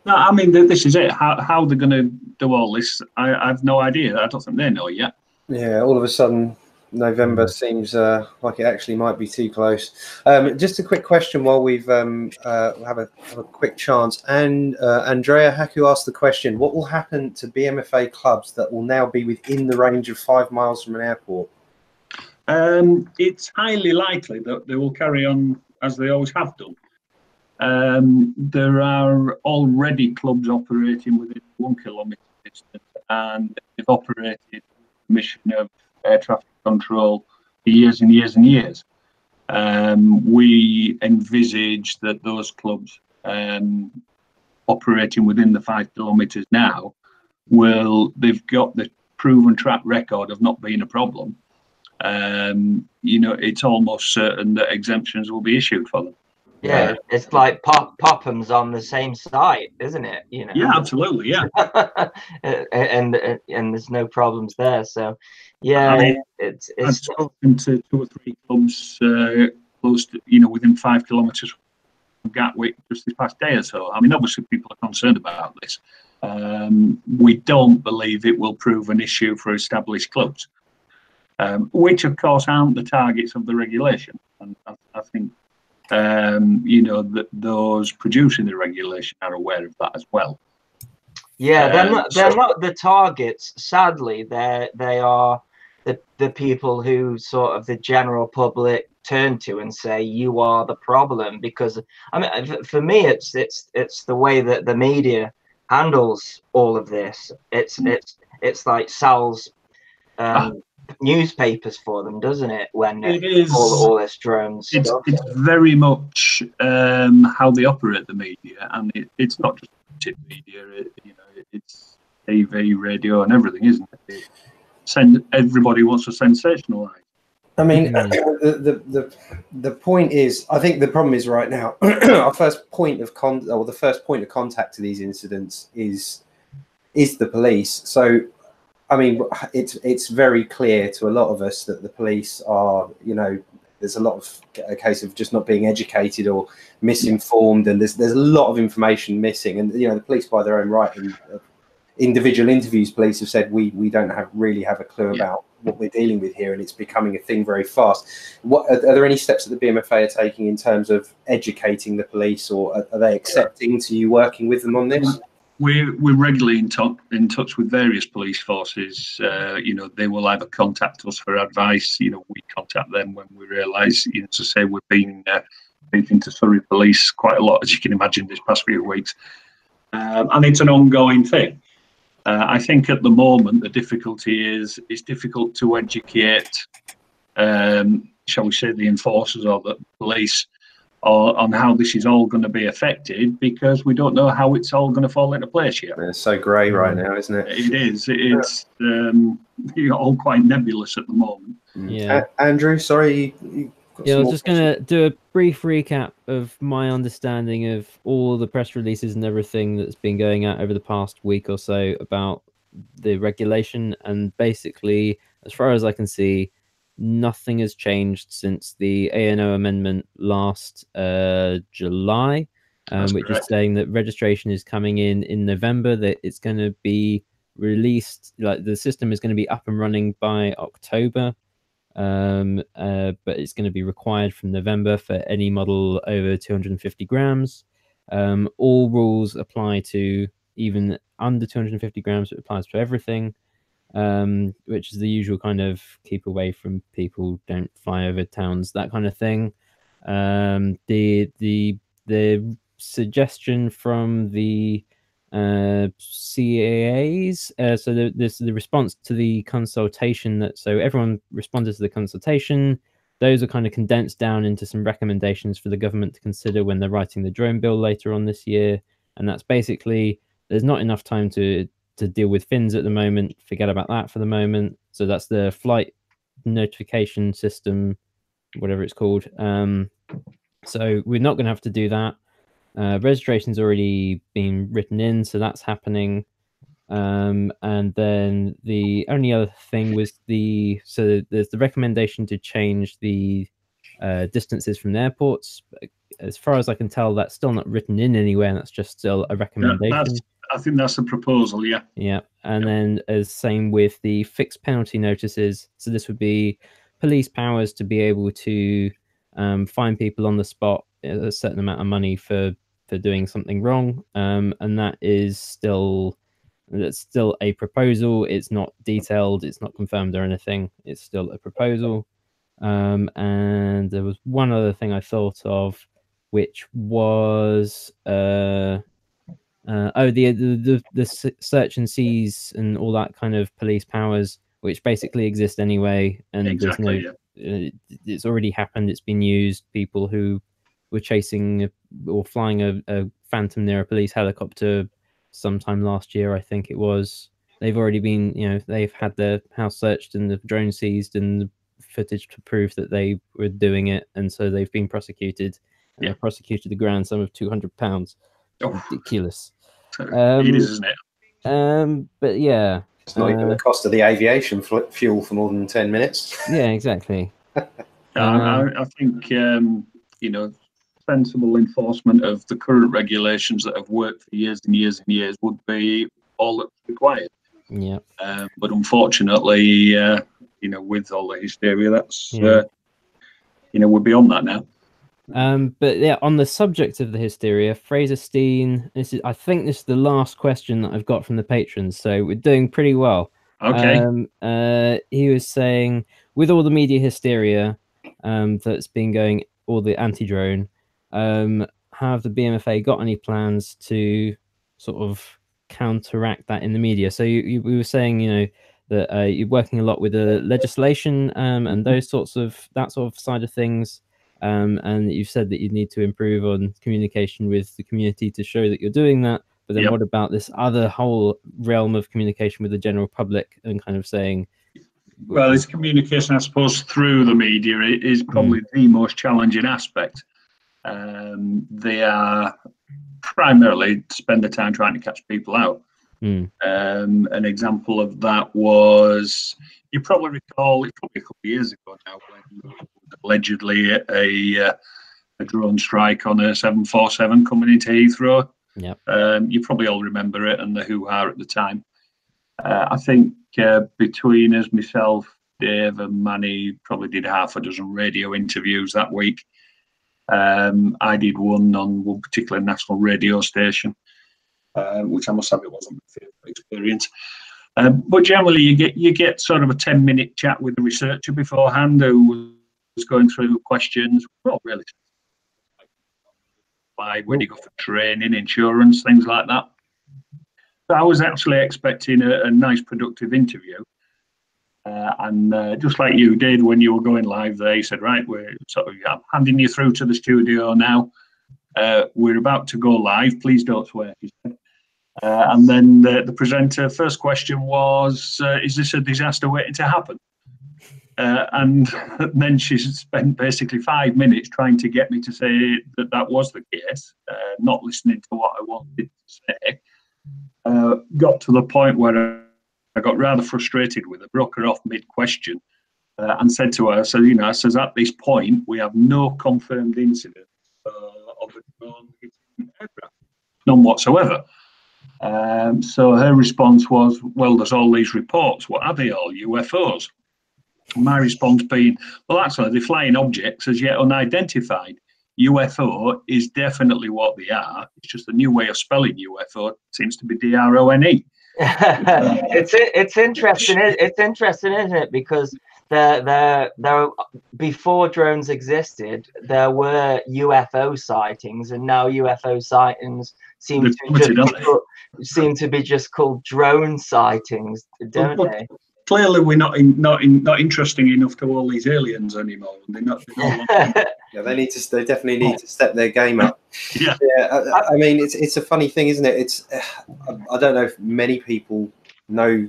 No, I mean, this is it. How how they're going to do all this, I, I've no idea. I don't think they know yet. Yeah, all of a sudden, November seems uh, like it actually might be too close. Um, just a quick question while we've um, uh, have a have a quick chance. And uh, Andrea Haku asked the question: What will happen to BMFA clubs that will now be within the range of five miles from an airport? Um, it's highly likely that they will carry on as they always have done. Um, there are already clubs operating within one kilometre distance, and they've operated the mission of air traffic control for years and years and years. Um, we envisage that those clubs um, operating within the five kilometres now will they've got the proven track record of not being a problem um, you know, it's almost certain that exemptions will be issued for them. Yeah, it's like pop Popham's on the same site, isn't it? You know. Yeah, absolutely. Yeah. and, and and there's no problems there. So, yeah, I- it's I've it's spoken to two or three clubs uh, close to, you know, within five kilometres from Gatwick just this past day or so. I mean, obviously, people are concerned about this. Um, we don't believe it will prove an issue for established clubs, um, which, of course, aren't the targets of the regulation. And I, I think, um, you know, that those producing the regulation are aware of that as well. Yeah, they're Um, not they're so- not the targets. Sadly, they they are the the people who sort of the general public turn to and say you are the problem because I mean for me it's it's it's the way that the media handles all of this. It's it's it's like sells um, newspapers for them, doesn't it? When It is. all all this drone it's, it's very much um, how they operate the media, and it, it's not just printed media. It, you know, it, it's TV, radio, and everything, isn't it? it send everybody wants to sensationalize. I mean, Mm. the, the the the point is, I think the problem is right now. our first point of con, or the first point of contact to these incidents is is the police. So, I mean, it's it's very clear to a lot of us that the police are, you know, there's a lot of a case of just not being educated or misinformed, and there's there's a lot of information missing. And you know, the police, by their own right, in uh, individual interviews, police have said we we don't have really have a clue Yeah. about what we're dealing with here, and it's becoming a thing very fast. What are, are there any steps that the BMFA are taking in terms of educating the police, or are, are they accepting to you working with them on this? We're, we're regularly in, touch in touch with various police forces. Uh, you know, they will either contact us for advice. You know, we contact them when we realise, you know, to say we've been uh, speaking to Surrey Police quite a lot, as you can imagine, this past few weeks. Um, and it's an ongoing thing. Uh, I think at the moment the difficulty is it's difficult to educate, um, shall we say, the enforcers or the police or, on how this is all going to be affected because we don't know how it's all going to fall into place yet. It's so grey right now, isn't it? It is. It's um, you know, all quite nebulous at the moment. Yeah. A- Andrew, sorry. You, you got Yeah, I some was just going to do a brief recap of my understanding of all the press releases and everything that's been going out over the past week or so about the regulation. And basically, as far as I can see, nothing has changed since the ANO amendment last uh, July, um, which is saying that registration is coming in in November, that it's going to be released, like the system is going to be up and running by October um, uh, but it's going to be required from November for any model over 250 grams. Um, all rules apply to even under 250 grams. It applies to everything. Um, which is the usual kind of keep away from people, don't fly over towns, that kind of thing. Um, the the the suggestion from the uh, CAAs. Uh, so the, this the response to the consultation that so everyone responded to the consultation. Those are kind of condensed down into some recommendations for the government to consider when they're writing the drone bill later on this year. And that's basically there's not enough time to to deal with FINS at the moment. Forget about that for the moment. So that's the flight notification system, whatever it's called. Um, so we're not going to have to do that. Uh, registration's already been written in, so that's happening. Um, and then the only other thing was the so there's the recommendation to change the uh, distances from the airports. As far as I can tell, that's still not written in anywhere, and that's just still a recommendation. that's, I think that's the proposal. Yeah. Yeah, and then as same with the fixed penalty notices. So this would be police powers to be able to um, fine people on the spot a certain amount of money for for doing something wrong, um, and that is still that's still a proposal. It's not detailed. It's not confirmed or anything. It's still a proposal. Um, and there was one other thing I thought of, which was uh, uh, oh the, the the the search and seize and all that kind of police powers, which basically exist anyway, and Exactly. there's yeah. no. Uh, it's already happened. It's been used. People who were chasing or flying a, a phantom near a police helicopter sometime last year, I think it was. They've already been, you know, they've had their house searched and the drone seized and the footage to prove that they were doing it, and so they've been prosecuted. And Yeah. prosecuted the grand sum of two hundred pounds. Oh, Ridiculous. Um, is, isn't it? Um, but yeah, It's not even Uh, the cost of the aviation fl- fuel for more than 10 minutes. yeah, exactly. Yeah, Um, I, I think um, you know sensible enforcement of the current regulations that have worked for years and years and years would be all that's required. Yeah. Um, but unfortunately, uh, you know, with all the hysteria, that's Yeah. uh, you know we're beyond that now. Um, but yeah, on the subject of the hysteria, Fraser Steen, this is I think this is the last question that I've got from the patrons, so we're doing pretty well. Okay, Um, uh, he was saying, with all the media hysteria um, that's been going, all the anti-drone, um, have the BMFA got any plans to sort of counteract that in the media? So you, you we were saying, you know, that uh, you're working a lot with the legislation um, and those sorts of that sort of side of things. Um, and you've said that you need to improve on communication with the community to show that you're doing that. But then, Yep. what about this other whole realm of communication with the general public and kind of saying, well, it's communication, I suppose, through the media is probably the most challenging aspect. Um, they are primarily spend the time trying to catch people out. Hmm. Um, an example of that was you probably recall it's probably a couple of years ago now when allegedly a uh, a drone strike on a 747 coming into Heathrow. Yep. Um, you probably all remember it and the hoo ha at the time. Uh, I think uh, between us, myself, Dave, and Manny probably did half a dozen radio interviews that week. Um, I did one on one particular national radio station, uh, which I must have it wasn't my favourite experience. Um, but generally, you get you get sort of a ten minute chat with the researcher beforehand who was going through questions. Well, really, where do you go for training, insurance, things like that. So I was actually expecting a, a nice, productive interview. Uh, and uh, just like you did when you were going live there, you said, right, we're sort of I'm handing you through to the studio now. Uh, we're about to go live. Please don't swear. he said. Uh, and then the, the presenter first question was, uh, is this a disaster waiting to happen? Uh, and then she spent basically five minutes trying to get me to say that that was the case, uh, not listening to what I wanted to say. Uh, got to the point where I got rather frustrated with her, broke her off mid question, uh, and said to her, said, you know, I says, at this point, we have no confirmed incident of a drone hitting aircraft, none whatsoever. Um, so her response was, well, there's all these reports. What are they all? UFOs. My response being, well, actually, they're flying objects as yet unidentified. UFO is definitely what they are. It's just a new way of spelling UFO. It seems to be D R O N E. it's it's interesting. It's interesting, isn't it? Because there there there before drones existed, there were UFO sightings, and now UFO sightings seem to They've just put it seem to be just called drone sightings, don't Well, they? Clearly, we're not in, not in, not interesting enough to all these aliens anymore. They're not. They're not Yeah, they need to. They definitely need to step their game up. Yeah. yeah. I, I mean, it's it's a funny thing, isn't it? It's I don't know if many people know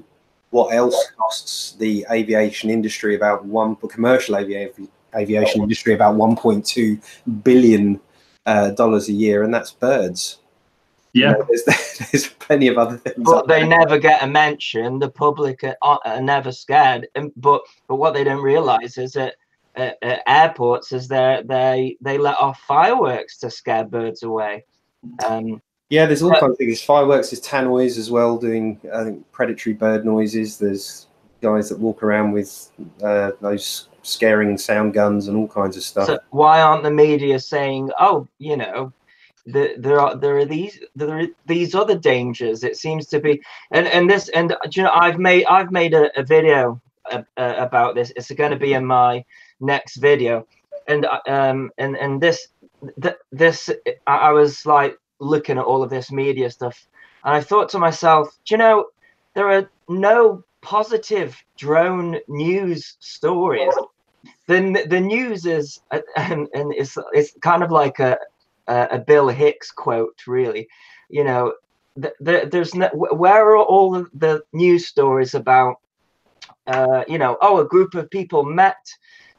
what else costs the aviation industry about one commercial aviation aviation industry about 1.2 billion uh, dollars a year, and that's birds. You yeah. know, there's, there's plenty of other things. but they there. never get a mention. The public are, are never scared. And, but but what they don't realize is that at, at airports is they they they let off fireworks to scare birds away. Um, Yeah, there's all kinds of things. Fireworks is tannoys as well, doing I think predatory bird noises. There's guys that walk around with uh, those scaring sound guns and all kinds of stuff. so why aren't the media saying, oh, you know, the, there are there are these there are these other dangers. It seems to be, and and this and you know I've made I've made a, a video uh, uh, about this. It's going to be in my next video, and uh, um and and this th- this I, I was like looking at all of this media stuff, and I thought to myself, do you know, there are no positive drone news stories. The the news is and, and it's it's kind of like a a, Bill Hicks quote really. You know th- th- there's no where are all the, the news stories about uh you know oh a group of people met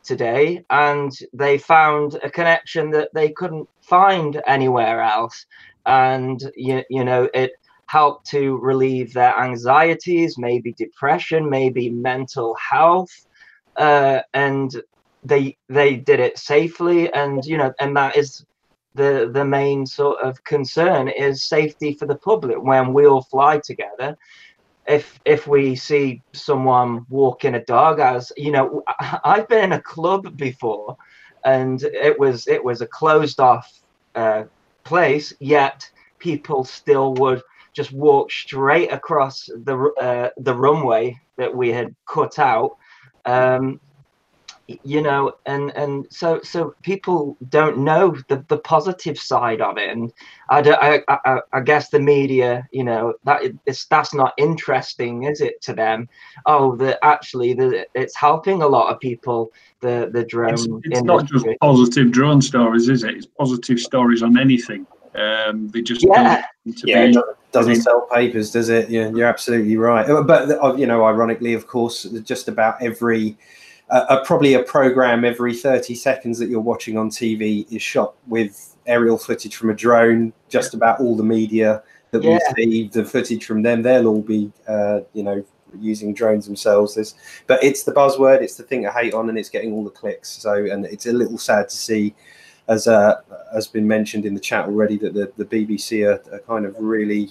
today and they found a connection that they couldn't find anywhere else and you, you know it helped to relieve their anxieties maybe depression maybe mental health uh, and they they did it safely. And you know and that is the the main sort of concern is safety for the public. When we all fly together if if we see someone walking a dog as you know i've been in a club before and it was it was a closed off uh, place yet people still would just walk straight across the uh, the runway that we had cut out. Um, you know and and so so people don't know the, the positive side of it. And I, don't, I i I guess the media you know that it's that's not interesting is it to them? Oh that actually the, it's helping a lot of people the the drone It's, it's not just positive drone stories, is it? It's positive stories on anything. Um, they just Yeah. don't to yeah, be. doesn't- doesn't sell papers, does it? Yeah, you're absolutely right. Uh, But uh, you know, ironically, of course, just about every uh, uh, probably a program every 30 seconds that you're watching on TV is shot with aerial footage from a drone. Just about all the media that Yeah. we see, the footage from them, they'll all be, uh, you know, using drones themselves. There's, but it's the buzzword, it's the thing to hate on, and it's getting all the clicks. So, and it's a little sad to see, as uh, has been mentioned in the chat already, that the, the BBC are, are kind of really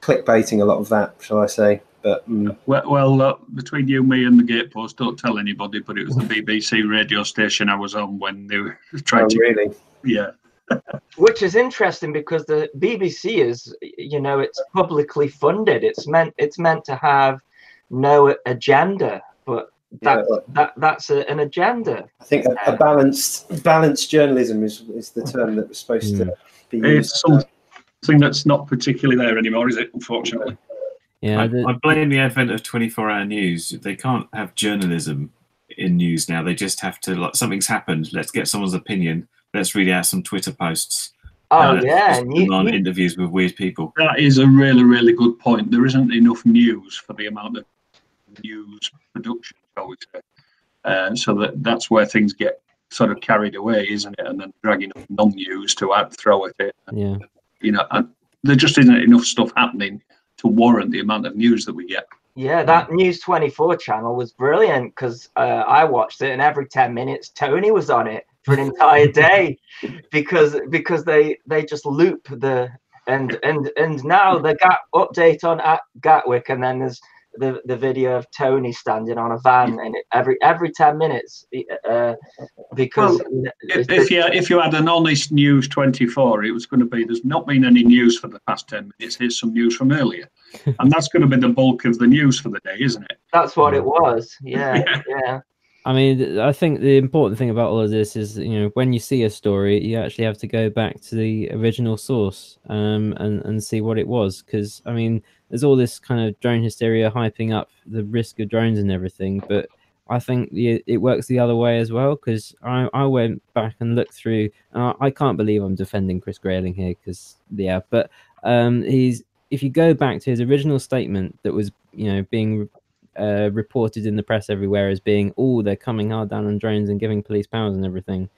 clickbaiting a lot of that, shall I say? But mm, Well, well uh, between you, me, and the gatepost, don't tell anybody, but it was the BBC radio station I was on when they were trying oh, to. really, Yeah. which is interesting because the BBC is you know it's publicly funded it's meant it's meant to have no agenda but that, but- that that's a, an agenda I think a, a balanced balanced journalism is is the term that was supposed to be used. It's something that's not particularly there anymore, is it? Unfortunately. Yeah, I, the- I blame the advent of 24 hour news. They can't have journalism in news now. They just have to, like, something's happened. Let's get someone's opinion. Let's read out some Twitter posts. oh Uh, yeah just you, demand you- interviews with weird people. That is a really, really good point. There isn't enough news for the amount of news production, shall we say. Uh, so that that's where things get sort of carried away, isn't it? And then dragging up non-news to add throw at it. yeah. You know, and there just isn't enough stuff happening to warrant the amount of news that we get. yeah that news 24 channel was brilliant because uh, i watched it and every 10 minutes tony was on it for an entire day because because they they just loop the and and and now the gap update on at gatwick and then there's the the video of tony standing on a van and every every 10 minutes uh because If, if you if you had an honest news 24, it was going to be there's not been any news for the past 10 minutes. Here's some news from earlier. and that's going to be the bulk of the news for the day, isn't it? That's what it was. Yeah, yeah. I mean, I think the important thing about all of this is, you know, when you see a story, you actually have to go back to the original source um, and and see what it was. Because I mean, there's all this kind of drone hysteria hyping up the risk of drones and everything, but I think the, it works the other way as well. Because I, I went back and looked through, and I, I can't believe I'm defending Chris Grayling here, because yeah, but um, he's if you go back to his original statement that was, you know, being uh, reported in the press everywhere as being, oh, they're coming hard down on drones and giving police powers and everything.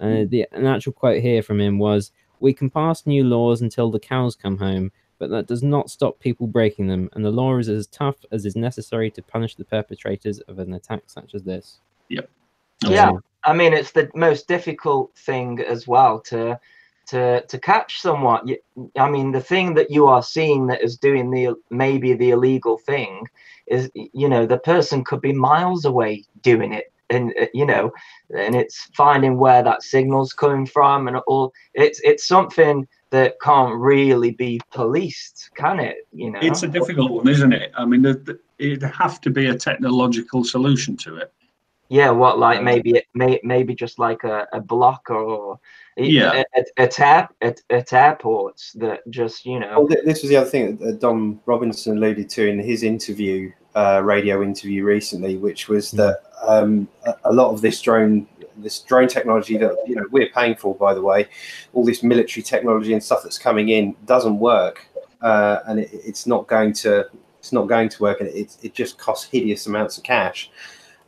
Uh, the an actual quote here from him was, "We can pass new laws until the cows come home, but that does not stop people breaking them, and the law is as tough as is necessary to punish the perpetrators of an attack such as this." Yep. Yeah, I mean it's the most difficult thing as well to to to catch someone. I mean the thing that you are seeing that is doing the maybe the illegal thing is you know the person could be miles away doing it and uh, you know and it's finding where that signal's coming from and all it's it's something that can't really be policed can it you know It's a difficult one, isn't it? I mean, there- there- it'd have to be a technological solution to it. Yeah, what like maybe it may maybe just like a, a block or Yeah. at, at, air, at, at airports that just you know Well, this was the other thing that Dom Robinson alluded to in his interview, uh, radio interview recently, which was that um, a, a lot of this drone, this drone technology that you know we're paying for, by the way, all this military technology and stuff that's coming in doesn't work, uh, and it, it's not going to, it's not going to work, and it, it just costs hideous amounts of cash,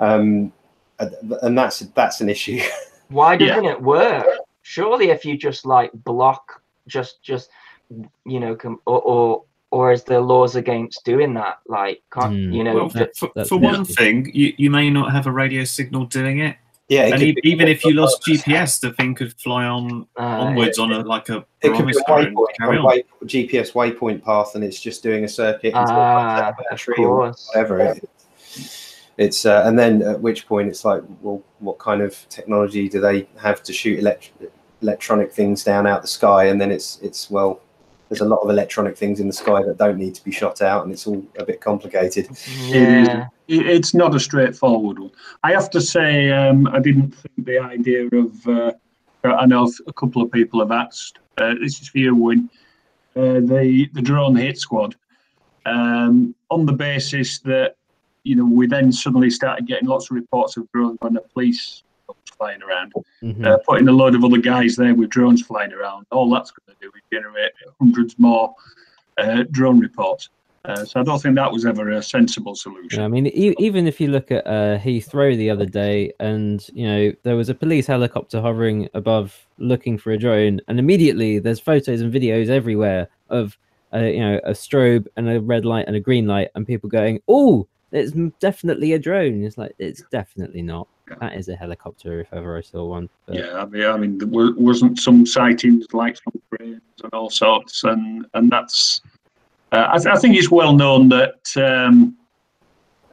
um, and and that's that's an issue. why doesn't it work? Surely if you just like block just just you know com- or or or is there laws against doing that? Like can't Hmm. you know Well, for, for one thing, you, you may not have a radio signal doing it, yeah, and could e- even if you lost GPS, the thing could fly on uh, onwards on a like a It could be a waypoint, carry a on. way, GPS waypoint path, and it's just doing a circuit until it runs Ah, out of of battery or course. whatever. It, it's uh, and then at which point it's like, well, what kind of technology do they have to shoot elect- electronic things down out the sky? And then it's it's well, there's a lot of electronic things in the sky that don't need to be shot out, and it's all a bit complicated. Yeah. It's not a straightforward one. I have to say, um, I didn't think the idea of. Uh, I know a couple of people have asked. Uh, this is for you, Win. Uh, the the drone hit squad, um, on the basis that you know we then suddenly started getting lots of reports of drones when the police was flying around, Mhm. uh, putting a load of other guys there with drones flying around. All that's going to do is generate hundreds more uh, drone reports. Uh, so I don't think that was ever a sensible solution. Yeah, I mean, e- even if you look at uh, Heathrow the other day, and you know there was a police helicopter hovering above, looking for a drone, and immediately there's photos and videos everywhere of uh, you know a strobe and a red light and a green light, and people going, "Oh, it's definitely a drone." It's like it's definitely not. Yeah. That is a helicopter if ever I saw one. But, Yeah, I mean, I mean, there wa- wasn't some sightings like some cranes and all sorts, and and that's. Uh, I, th- I think it's well known that um,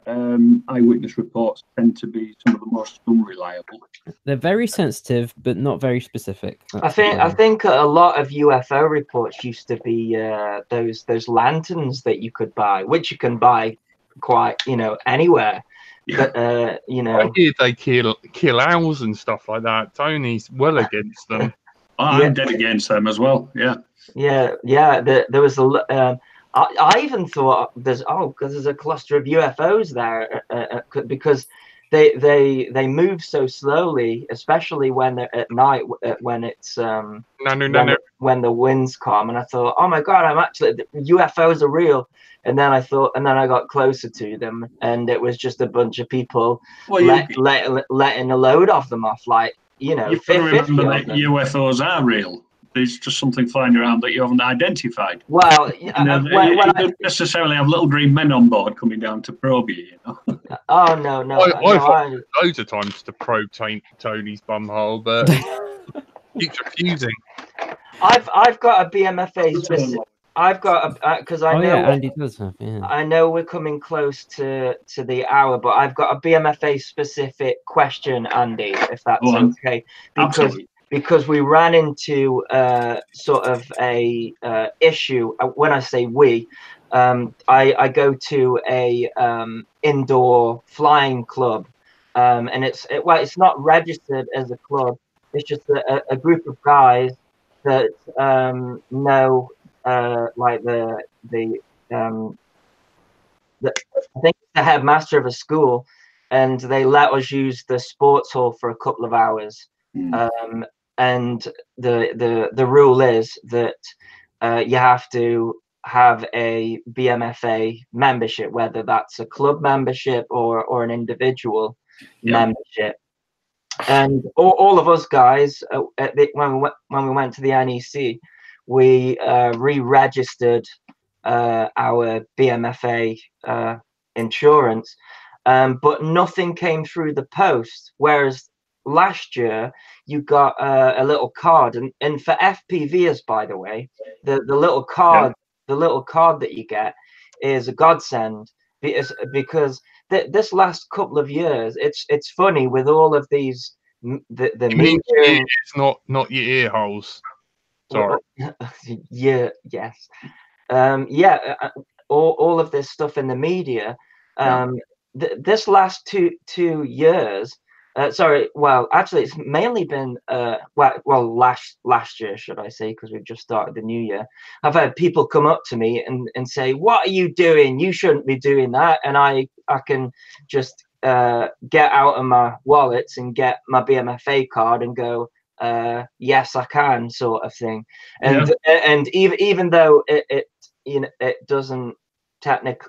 um, eyewitness reports tend to be some of the most unreliable. They're very sensitive, but not very specific. I think I think a lot of UFO reports used to be uh, those those lanterns that you could buy, which you can buy quite you know anywhere. Yeah. But uh, you I know, hear they kill kill owls and stuff like that. Tony's well against them. I'm Yeah. dead against them as well. Yeah, yeah, yeah. The, there was a. l- Um, I, I even thought there's oh because there's a cluster of UFOs there uh, uh, because they they they move so slowly, especially when they're at night uh, when it's um No, no, no, when, no. when the winds come and i thought oh my god i'm actually the ufos are real and then i thought and then i got closer to them and it was just a bunch of people well, you, let, let, letting a load of them off like you know you've got to 50 remember that them. UFOs are real. There's just something flying around that you haven't identified. well y- You, know, uh, you- when, you when I, don't necessarily have little green men on board coming down to probe you. You know. oh no no, I- no I thought- I, Loads of times to probe Tony- Tony's bumhole, but keeps refusing. i've i've got a bmfa specific i've got a because i oh know yeah, Andy does have. Yeah. I know we're coming close to to the hour, but I've got a BMFA specific question, Andy, if that's Go okay. Because Absolutely. Because we ran into uh, sort of a uh, issue. uh, When I say we, um, I, I go to a um, indoor flying club, um, and it's it, well, it's not registered as a club. It's just a, a group of guys that um, know uh, like the the um, the, I think the headmaster of a school, and they let us use the sports hall for a couple of hours. Mm. Um, and the the the rule is that uh, you have to have a BMFA membership, whether that's a club membership or or an individual Yeah. membership. And all, all of us guys, uh, at the, when we went, when we went to the NEC, we uh, re-registered uh, our BMFA uh, insurance, um, but nothing came through the post. Whereas last year you got uh, a little card, and, and for fpvs by the way, the, the little card, the little card that you get is a godsend because because th- this last couple of years, it's it's funny with all of these the the media- ears, not not your ear holes. Sorry. yeah, yes. Um, yeah, uh, uh, all, all of this stuff in the media. Yeah. Um, th- this last two two years, uh, sorry, well, actually, it's mainly been uh, well, well, last last year, should I say, because we've just started the new year. I've had people come up to me and, and say, "What are you doing? You shouldn't be doing that." And I I can just uh, get out of my wallets and get my BMFA card and go, uh, "Yes, I can," sort of thing and and even even though it, it you know it doesn't technic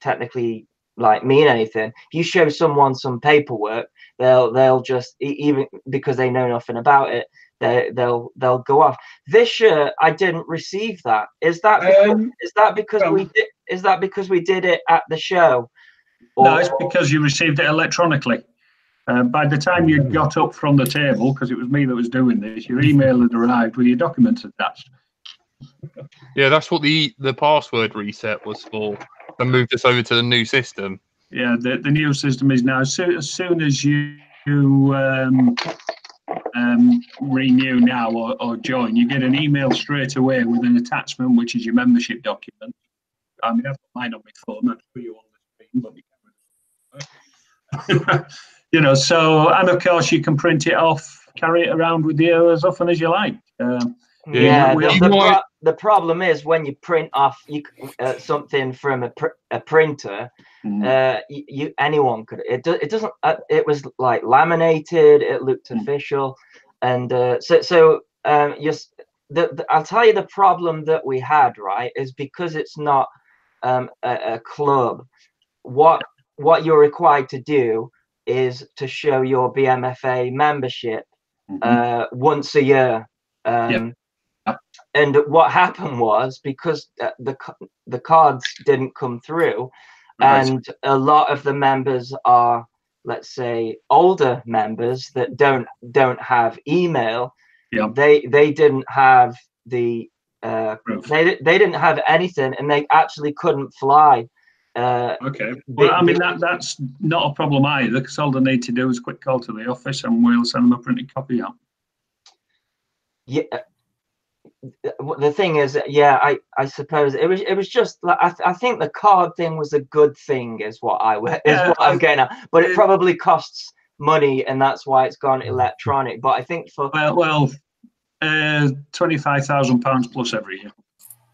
technically like mean anything if you show someone some paperwork they'll they'll just e- even because they know nothing about it they, they'll they'll go off this year i didn't receive that is that because, Um, is that because we well- did is that because we did it at the show No, it's because you received it electronically. Uh, by the time you got up from the table, because it was me that was doing this, your email had arrived with your documents attached. Yeah, that's what the the password reset was for. They moved us over to the new system. Yeah, the, the new system is now, as soon as, soon as you, you um, um, renew now or, or join, you get an email straight away with an attachment, which is your membership document. I mean, I've got mine on my phone, I'll show you on the screen, but you you know, so, and of course, you can print it off, carry it around with you as often as you like. Um, Yeah, yeah, we- the, we the, might- pro- the problem is when you print off you, uh, something from a, pr- a printer mm, uh you, you anyone could it, do, it doesn't uh, it was like laminated it looked Mm. official and uh so so um just the, the i'll tell you the problem that we had right is because it's not um a, a club what what you're required to do is to show your bmfa membership mhm. uh once a year um Yep. And what happened was because the the cards didn't come through Right. and a lot of the members are let's say older members that don't don't have email Yeah. they they didn't have the uh they, they didn't have anything and they actually couldn't fly uh Okay. Well, I mean, that, that's not a problem either, because all they need to do is quick call to the office and we'll send them a printed copy out. yeah the thing is yeah i i suppose it was it was just like i, th- I think the card thing was a good thing is what i wa- is Yeah, what i'm getting at but it it- probably costs money and that's why it's gone electronic but i think for Well, well, uh, twenty-five thousand pounds plus every year.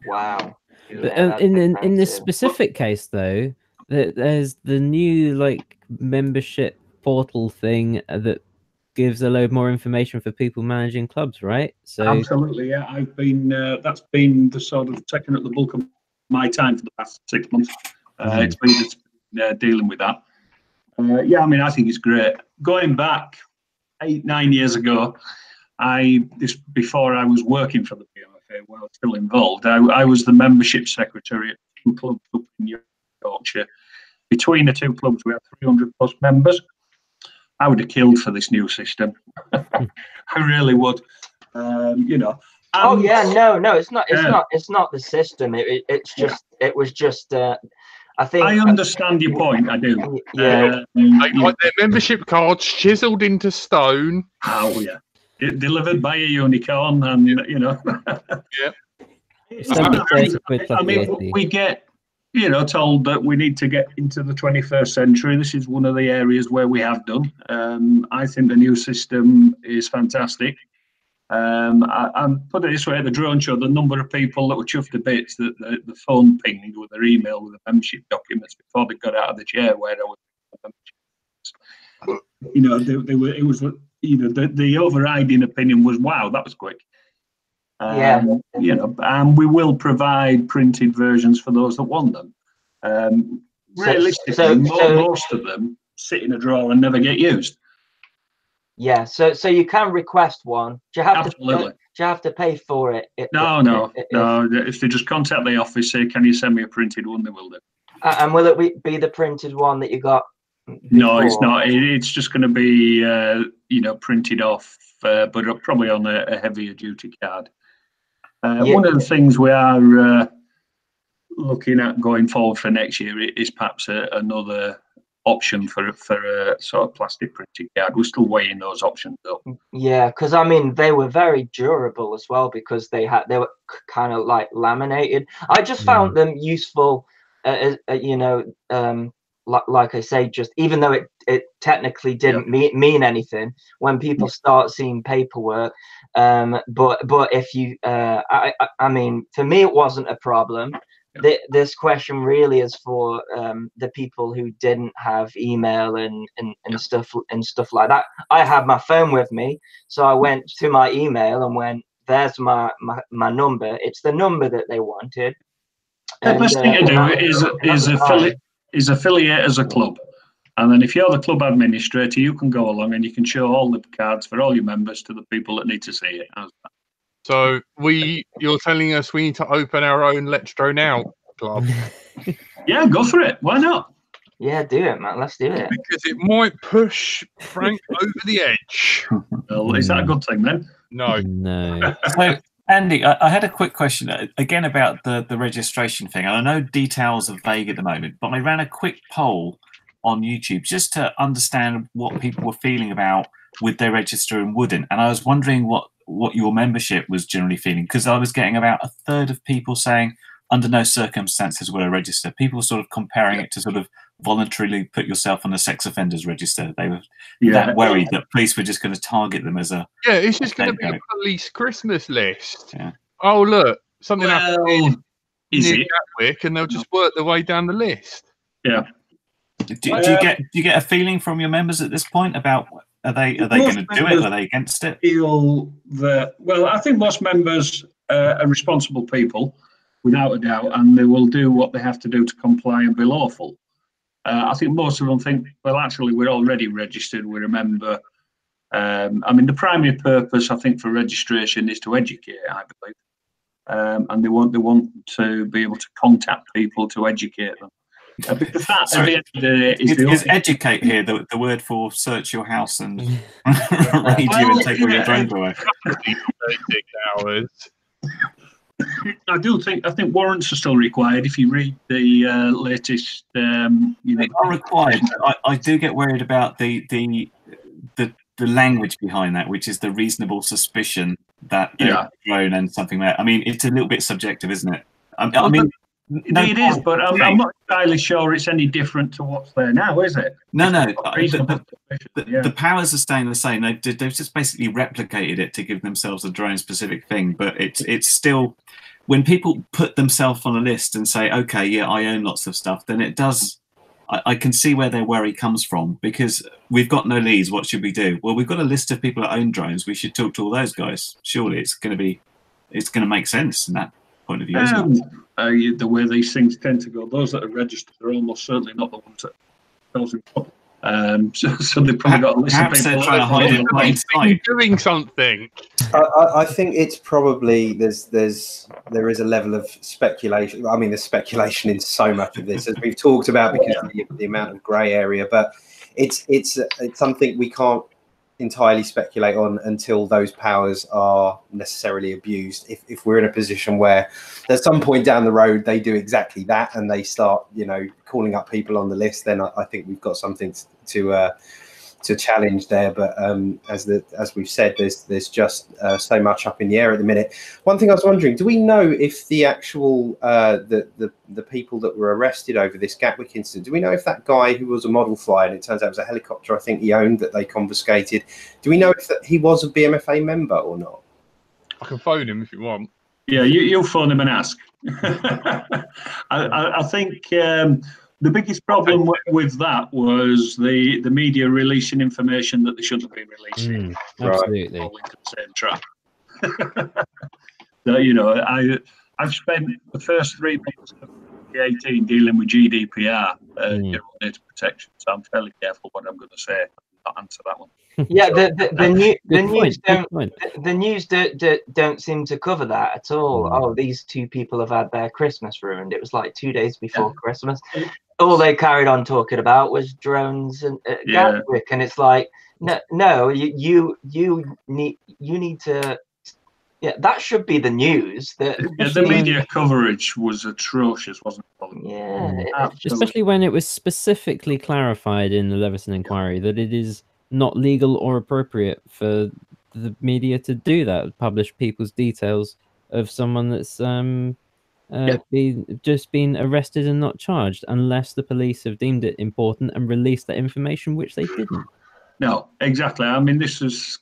wow. But yeah, in in, in this specific case, though, there's the new like membership portal thing that gives a load more information for people managing clubs, right? So Absolutely, yeah. I've been, uh, that's been the sort of taking up the bulk of my time for the past six months. Uh, Mhm. It's been it's been, uh, dealing with that. Uh, yeah, I mean, I think it's great. Going back eight, nine years ago, I this before I was working for the BMFA, while still involved, I, I was the membership secretary at two clubs up in Yorkshire. Between the two clubs, we had 300 plus members. I would have killed for this new system. I really would. Um, you know. oh yeah no no it's not it's Yeah. not it's not the system it, it- it's Yeah. just it was just uh i think I understand your point. I do. yeah Um, They like their membership cards chiseled into stone. oh yeah. It delivered by a unicorn, and you know. yeah. I mean, we get you know, told that we need to get into the 21st century. This is one of the areas where we have done. Um, I think the new system is fantastic. Um, I, I'm put it this way: at the drone show, the number of people that were chuffed a bit that the, the phone pinged with their email with the membership documents before they got out of the chair where I was. You know, they, they were. It was. You know, the, the overriding opinion was, "Wow, that was quick." Um, Yeah. You know, and we will provide printed versions for those that want them. Um, realistically, so- mo- so- most of them sit in a drawer and never get used. Yeah, so so you can request one. Do you have Absolutely. to? Do you have to pay for it? No, no, if- no. If they just contact the office, say, "Can you send me a printed one?" They will do. Uh, And will it be- the printed one that you got? No, it's not. It, it's just going to be, uh, you know, printed off, uh, but probably on a, a heavier duty card. Uh, Yeah. One of the things we are uh, looking at going forward for next year is perhaps a, another option for for a sort of plastic printed card. We're still weighing those options up. Yeah, because I mean they were very durable as well because they had they were kind of like laminated. I just found them useful, uh, uh, you know, um, like like I say, just even though it it technically didn't mean mean anything when people start seeing paperwork. Um, but but if you, uh, I I- I mean, for me it wasn't a problem. Th- this question really is for um, the people who didn't have email and, and, and stuff and stuff like that. I had my phone with me, so I went to my email and went, "There's my my, my number. It's the number that they wanted." The And, best thing uh, to do that- is is was fine. Affiliate is affiliate as a club, and then if you're the club administrator, you can go along and you can show all the cards for all your members to the people that need to see it. How's that? So we, you're telling us we need to open our own Let's Drone Out club Yeah, go for it. Why not? Yeah, do it, man. Let's do it. because it might push Frank over the edge. Well, is that a good thing then? No, No. So, Andy, I, I had a quick question uh, again about the, the registration thing. And I know details are vague at the moment, but I ran a quick poll on YouTube just to understand what people were feeling about would they register and wouldn't. And I was wondering what, what your membership was generally feeling because I was getting about a third of people saying, under no circumstances will I register. People sort of comparing it to sort of voluntarily put yourself on the sex offenders register. They were Yeah. that worried that police were just going to target them as a yeah, it's just going to be a police Christmas list. Yeah. Oh look, something happened is near it? Gatwick, and they'll just work their way down the list. Do, do you get do you get a feeling from your members at this point about are they are they Most going to do it? Are they against it? feel that well i think most members uh, are responsible people without a doubt and they will do what they have to do to comply and be lawful uh, i think most of them think well actually we're already registered we're a member um, i mean the primary purpose i think for registration is to educate i believe um, and they want they want to be able to contact people to educate them uh, because that at Sorry. the end of the day is Is, the is educate here the, the word for search your house and raid you and take all your drones away? 36 hours. I do think I think warrants are still required. If you read the uh, latest, um, you know, They are required. I, I do get worried about the the the the language behind that, which is the reasonable suspicion that they're Yeah. and something like that. I mean, it's a little bit subjective, isn't it? I, I mean, it is, but I'm, I'm not entirely sure it's any different to what's there now, is it? no, no. The, the, yeah. the powers are staying the same. They've, they've just basically replicated it to give themselves a drone specific thing, but it's it's still when people put themselves on a list and say, okay, yeah, I own lots of stuff, then it does. I, I can see where their worry comes from because we've got no leads. What should we do? Well, we've got a list of people that own drones. We should talk to all those guys. Surely it's going to be, it's going to make sense in that point of view. isn't it? Um, uh, you- the way these things tend to go, those that are registered are almost certainly not the ones that themselves in trouble. Um, so, so they've probably got a list of people. they're trying to hide in plain sight. Doing something. I, I, I think it's probably there's there's there is a level of speculation. I mean, there's speculation in so much of this as we've talked about because of the, the amount of grey area. But it's it's it's something we can't entirely speculate on until those powers are necessarily abused. If if we're in a position where at some point down the road they do exactly that and they start you know calling up people on the list, then I, I think we've got something to uh, to challenge there. But um, as the as we've said, there's there's just uh, so much up in the air at the minute. One thing I was wondering: do we know if the actual uh, the the the people that were arrested over this Gatwick incident? Do we know if that guy who was a model flyer and it turns out it was a helicopter I think he owned that they confiscated? Do we know if that he was a BMFA member or not? I can phone him if you want. Yeah, you, you'll phone him and ask. I, I, I think um, the biggest problem w- with that was the, the media releasing information that they shouldn't have been releasing. Mm, absolutely. Fall into the same trap. so, you know, I I've spent the first three months of 2018 dealing with GDPR, uh, Mm. Data Protection. So I'm fairly careful what I'm going to say. Not answer that one. Yeah, the the, the, new, the news point. Don't the, the news don't, don't don't seem to cover that at all. Mm. Oh, these two people have had their Christmas ruined. It was like two days before Yeah. Christmas. All they carried on talking about was drones and uh, Yeah. Gatwick, and it's like, no, no, you you you need you need to. Yeah, that should be the news. That Yeah, the media coverage was atrocious, wasn't it? Yeah. Absolutely. Especially when it was specifically clarified in the Leveson inquiry that it is not legal or appropriate for the media to do that, publish people's details of someone that's um uh, Yeah. been just been arrested and not charged, unless the police have deemed it important and released that information, which they didn't. No, exactly. I mean, this is,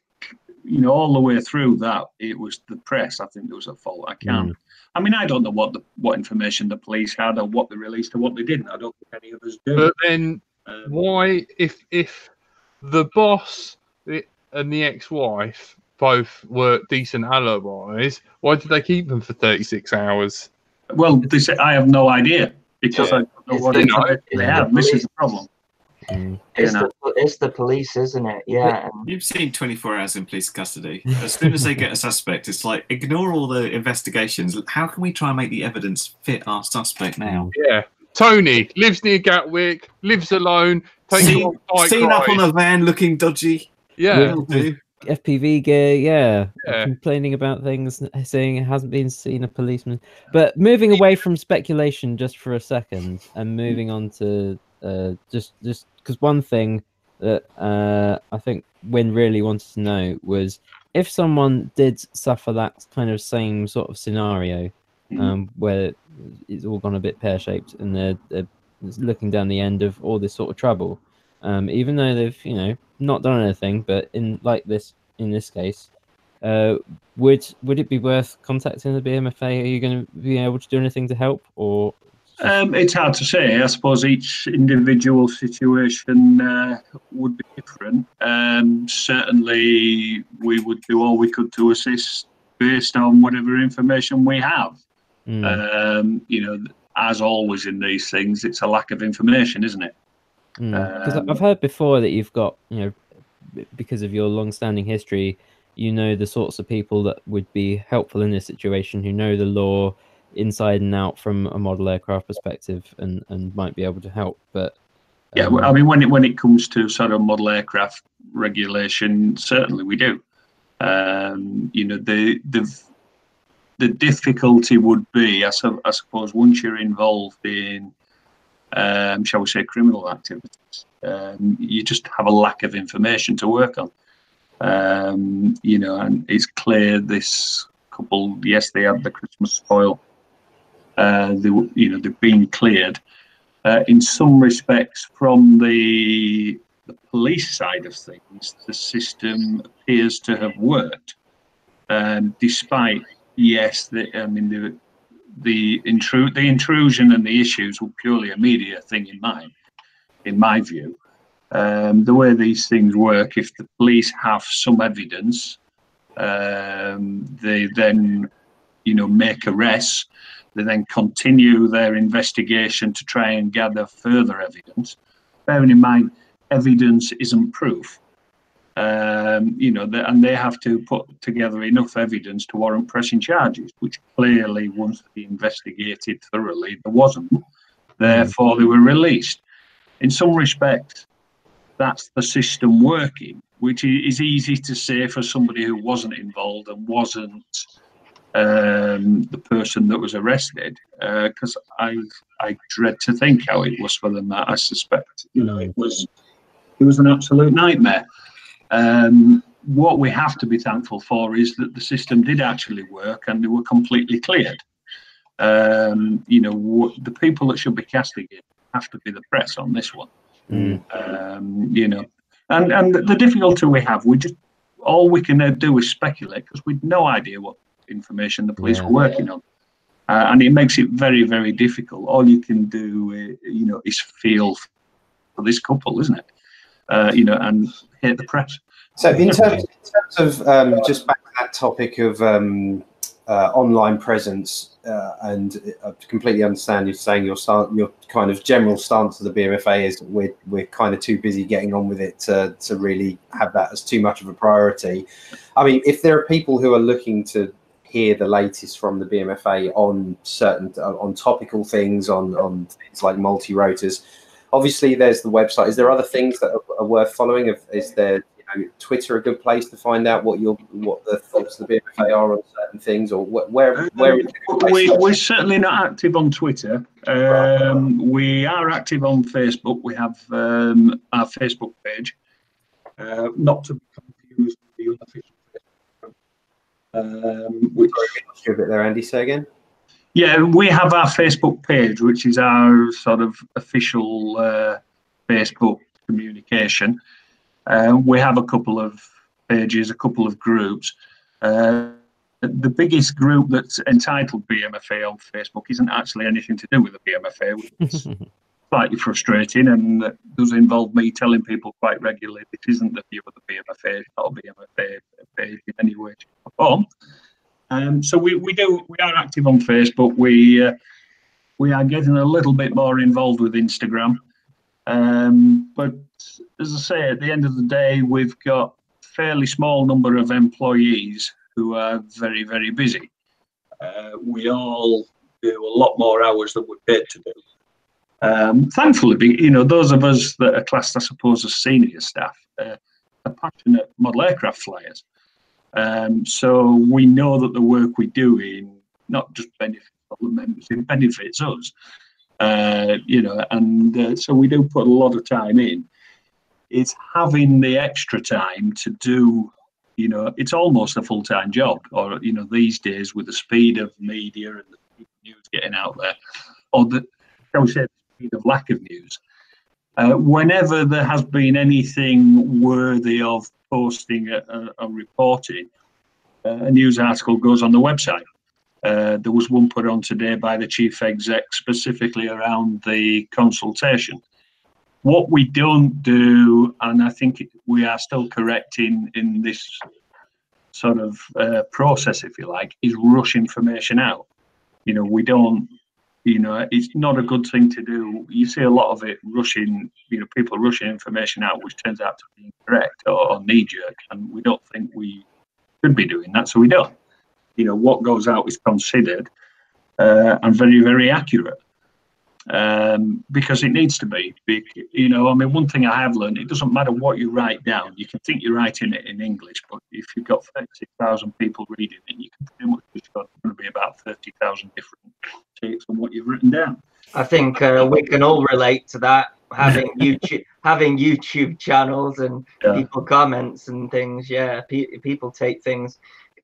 you know, all the way through that it was the press. I think there was a fault. I can't. I mean, I don't know what the what information the police had or what they released or what they didn't. I don't think any of us do. But then Um, why if if the boss and the ex-wife both were decent alibis why did they keep them for 36 hours well, they say I have no idea because Yeah. I don't know It's what the- information it's they the have. This is the problem. Mm. it's you know. the it's the police, isn't it? Yeah, You've seen 24 hours in police custody. As soon as they get a suspect, it's like ignore all the investigations. How can we try and make the evidence fit our suspect now? yeah tony lives near gatwick lives alone takes Seen, on seen up on a van looking dodgy. yeah Will do. FPV gear, yeah, Yeah. complaining about things, saying it hasn't been seen a policeman. But moving away from speculation just for a second, and moving on to uh, just just because one thing that uh, I think Win really wanted to know was if someone did suffer that kind of same sort of scenario, Mhm. um, where it's all gone a bit pear shaped and they're, they're looking down the end of all this sort of trouble um, even though they've you know not done anything but in like this in this case uh, would would it be worth contacting the bmfa are you going to be able to do anything to help or Um, it's hard to say. I suppose each individual situation uh, would be different. Um, certainly, we would do all we could to assist based on whatever information we have. Mm, Um, you know, as always in these things, it's a lack of information, isn't it? Because Um, I've heard before that you've got, you know, because of your long-standing history, you know the sorts of people that would be helpful in this situation, who know the law inside and out from a model aircraft perspective, and and might be able to help. But Yeah, um, well, I mean, when it when it comes to sort of model aircraft regulation, certainly we do. Um, you know, the the the difficulty would be, I, su- I suppose, once you're involved in, um, shall we say, criminal activities, um, you just have a lack of information to work on. Um, you know, and it's clear this couple, yes, they had the Christmas spoil. Uh, they, you know, they've been cleared. Uh, in some respects, from the, the police side of things, the system appears to have worked, um, despite yes, the, I mean the the intru- the intrusion and the issues were purely a media thing in mind, in my view. Um, the way these things work, if the police have some evidence, um, they then, you know, make arrests. They then continue their investigation to try and gather further evidence. Bearing in mind, evidence isn't proof. Um, you know, the, and they have to put together enough evidence to warrant pressing charges, which clearly, once they investigated thoroughly, there wasn't. Therefore, they were released. In some respects, that's the system working, which is easy to say for somebody who wasn't involved and wasn't um, the person that was arrested, because I I dread to think how it was for them. That I suspect, you know, it was it was an absolute nightmare. Um, what we have to be thankful for is that the system did actually work and they were completely cleared. Um, you know, the people that should be castigated have to be the press on this one. Mm. Um, you know, and and the difficulty we have, we just all we can do is speculate because we've no idea what information the police Yeah. were working on, uh, and it makes it very very difficult. All you can do, uh, you know, is feel for this couple, isn't it? Uh, you know, and hate the press. So in terms, in terms of um, just back to that topic of um, uh, online presence, uh, and I completely understand you're saying your your kind of general stance of the BMFA is we're we're kind of too busy getting on with it to to really have that as too much of a priority. I mean, if there are people who are looking to hear the latest from the BMFA on certain on topical things, on on things like multi rotors, obviously there's the website. Is there other things that are, are worth following? Is there you know, Twitter a good place to find out what your what the thoughts of the BMFA are on certain things, or wh- where where? good we, we're certainly not active on Twitter. Um, we are active on Facebook. We have um, our Facebook page, uh, not to be confused with the unofficial Facebook. Um, which, Sorry, a bit there, Andy. Say again. Yeah, we have our Facebook page, which is our sort of official uh, Facebook communication. Uh, we have a couple of pages, a couple of groups. Uh, the biggest group that's entitled BMFA on Facebook isn't actually anything to do with the BMFA, which is slightly frustrating and does involve me telling people quite regularly this isn't the view of the BMFA, it's not a BMFA page in any way, shape, or form. Um, so we, we do we are active on Facebook. We uh, we are getting a little bit more involved with Instagram. Um, but as I say, at the end of the day, we've got fairly small number of employees who are very very busy. Uh, we all do a lot more hours than we're paid to do. Um, thankfully, you know, those of us that are classed, I suppose, as senior staff uh, are passionate model aircraft flyers. Um, so we know that the work we do in not just benefits the members, it benefits us. Uh, you know, and uh, so we do put a lot of time in. It's having the extra time to do, you know, it's almost a full time job. Or you know, these days with the speed of media and the news getting out there, or the shall we say, the speed of lack of news. Uh, whenever there has been anything worthy of posting a, a, a reporting, uh, a news article goes on the website. Uh, there was one put on today by the chief exec specifically around the consultation. What we don't do, and I think we are still correct in, in this sort of uh, process, if you like, is rush information out. You know, we don't you know it's not a good thing to do. You see a lot of it rushing you know people rushing information out which turns out to be incorrect or, or knee jerk and we don't think we should be doing that so we don't. You know what goes out is considered uh, and very very accurate um, because it needs to be you know i mean one thing i have learned it doesn't matter what you write down you can think you're writing it in english but if you've got 36000 people reading it you can pretty much just got going to be about 30000 different takes on what you've written down I think uh, we can all relate to that. Having YouTube, having YouTube channels and Yeah. people comments and things. Yeah, pe- people take things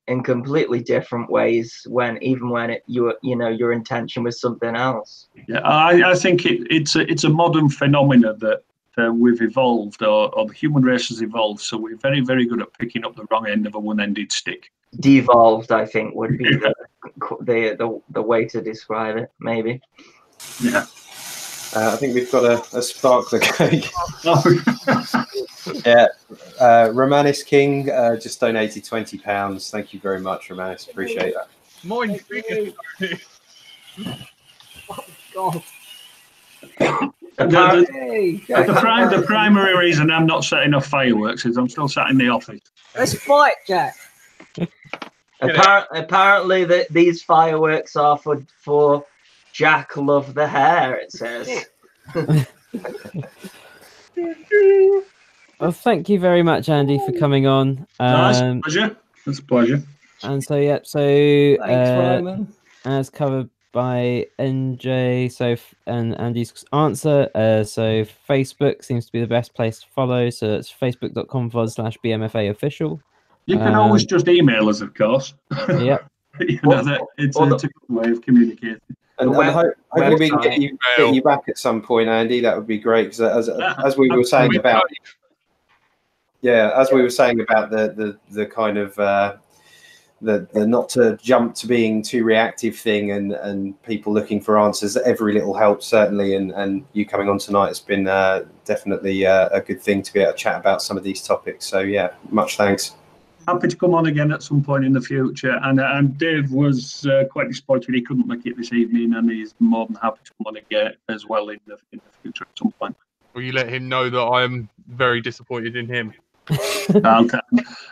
in completely different ways when even when it you you know your intention was something else. Yeah, I, I think it, it's a it's a modern phenomenon that uh, we've evolved, or, or the human race has evolved. So we're very very good at picking up the wrong end of a one-ended stick. Devolved, I think, would be the the the, the way to describe it. Maybe. Yeah. Uh, I think we've got a, a sparkler going. yeah, uh, Romanis King uh, just donated twenty pounds. Thank you very much, Romanis. Appreciate that. Mine. God. the, Hey, the, the, pri- the primary reason I'm not setting off fireworks is I'm still sat in the office. Let's fight, Jack. Appar- apparently, that these fireworks are for for Jack Love the Hair. It says. Well, thank you very much, Andy, for coming on. No, it's a Um, pleasure. It's a pleasure. and so, yep. So, Thanks, uh, as covered by NJ. So f- and Andy's answer. Uh, so Facebook seems to be the best place to follow. So it's facebook.com forward slash BMFA official. You can always Um, just email us, of course. Yep. you know, that it's Or a the- typical way of communicating. And, and ho- hopefully we can get you, get you back at some point, Andy. That would be great because as, as we were saying We- about yeah, as we were saying about the the the kind of uh, the the not to jump to being too reactive thing and and people looking for answers. Every little helps certainly, and and you coming on tonight has been uh, definitely uh, a good thing to be able to chat about some of these topics. So yeah, much thanks. Happy to come on again at some point in the future. And and Dave was uh, quite disappointed he couldn't make it this evening, and he's more than happy to come on again as well in the in the future at some point. Will you let him know that I am very disappointed in him? I'll t-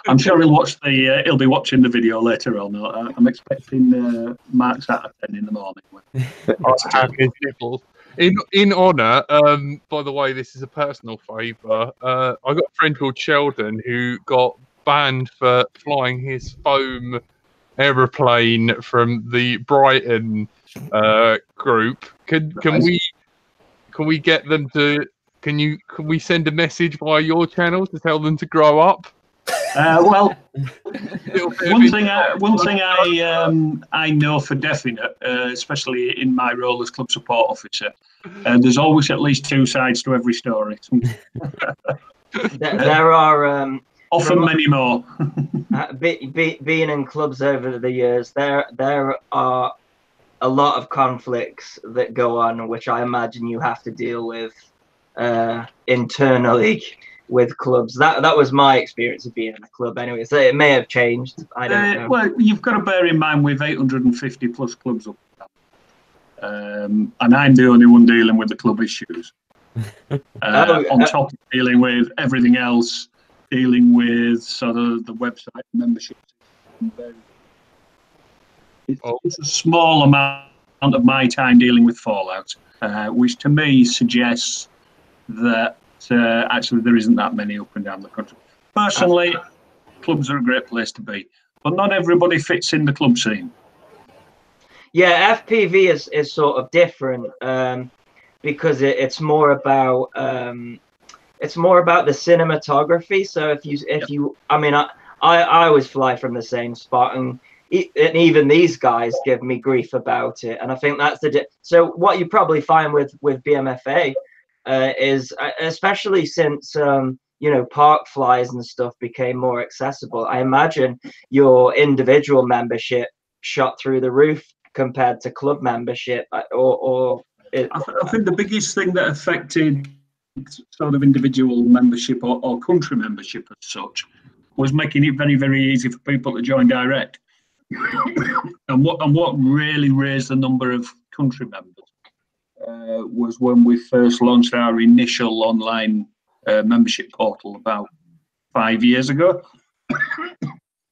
I'm sure he'll watch the. Uh, he'll be watching the video later on. I- I'm expecting uh, Mark's out of ten in the morning. I have his nipples. In in honour, um, by the way, this is a personal favour. Uh, I got a friend called Sheldon who got banned for flying his foam aeroplane from the Brighton uh, group. Can can Right. we can we get them to? Can you can we send a message via your channel to tell them to grow up? Uh, well, Little bit of one thing, I, one thing I um, I know for definite, uh, especially in my role as club support officer, uh, there's always at least two sides to every story. There, there are um, Often many more. uh, be, be, being in clubs over the years, there there are a lot of conflicts that go on, which I imagine you have to deal with uh, internally with clubs. That that was my experience of being in a club, anyway. So it may have changed. I don't Uh, know. well, you've got to bear in mind we've 850 plus clubs up, um, and I'm the only one dealing with the club issues. Uh, Oh, on uh, top of dealing with everything else, dealing with sort of the website membership. It's, Oh. it's a small amount of my time dealing with Fallout, uh, which to me suggests that uh, actually there isn't that many up and down the country. Personally, clubs are a great place to be, but not everybody fits in the club scene. Yeah, FPV is, is sort of different um, because it, it's more about um, it's more about the cinematography. So if you if you, I mean, I, I I always fly from the same spot, and, e- and even these guys give me grief about it. And I think that's the di- so what you probably find with with BMFA uh, is uh, especially since um, you know park flies and stuff became more accessible. I imagine your individual membership shot through the roof compared to club membership uh, or or it, I, th- I think the biggest thing that affected sort of individual membership or, or country membership as such was making it very, very easy for people to join direct. and what and what really raised the number of country members uh, was when we first launched our initial online uh, membership portal about five years ago.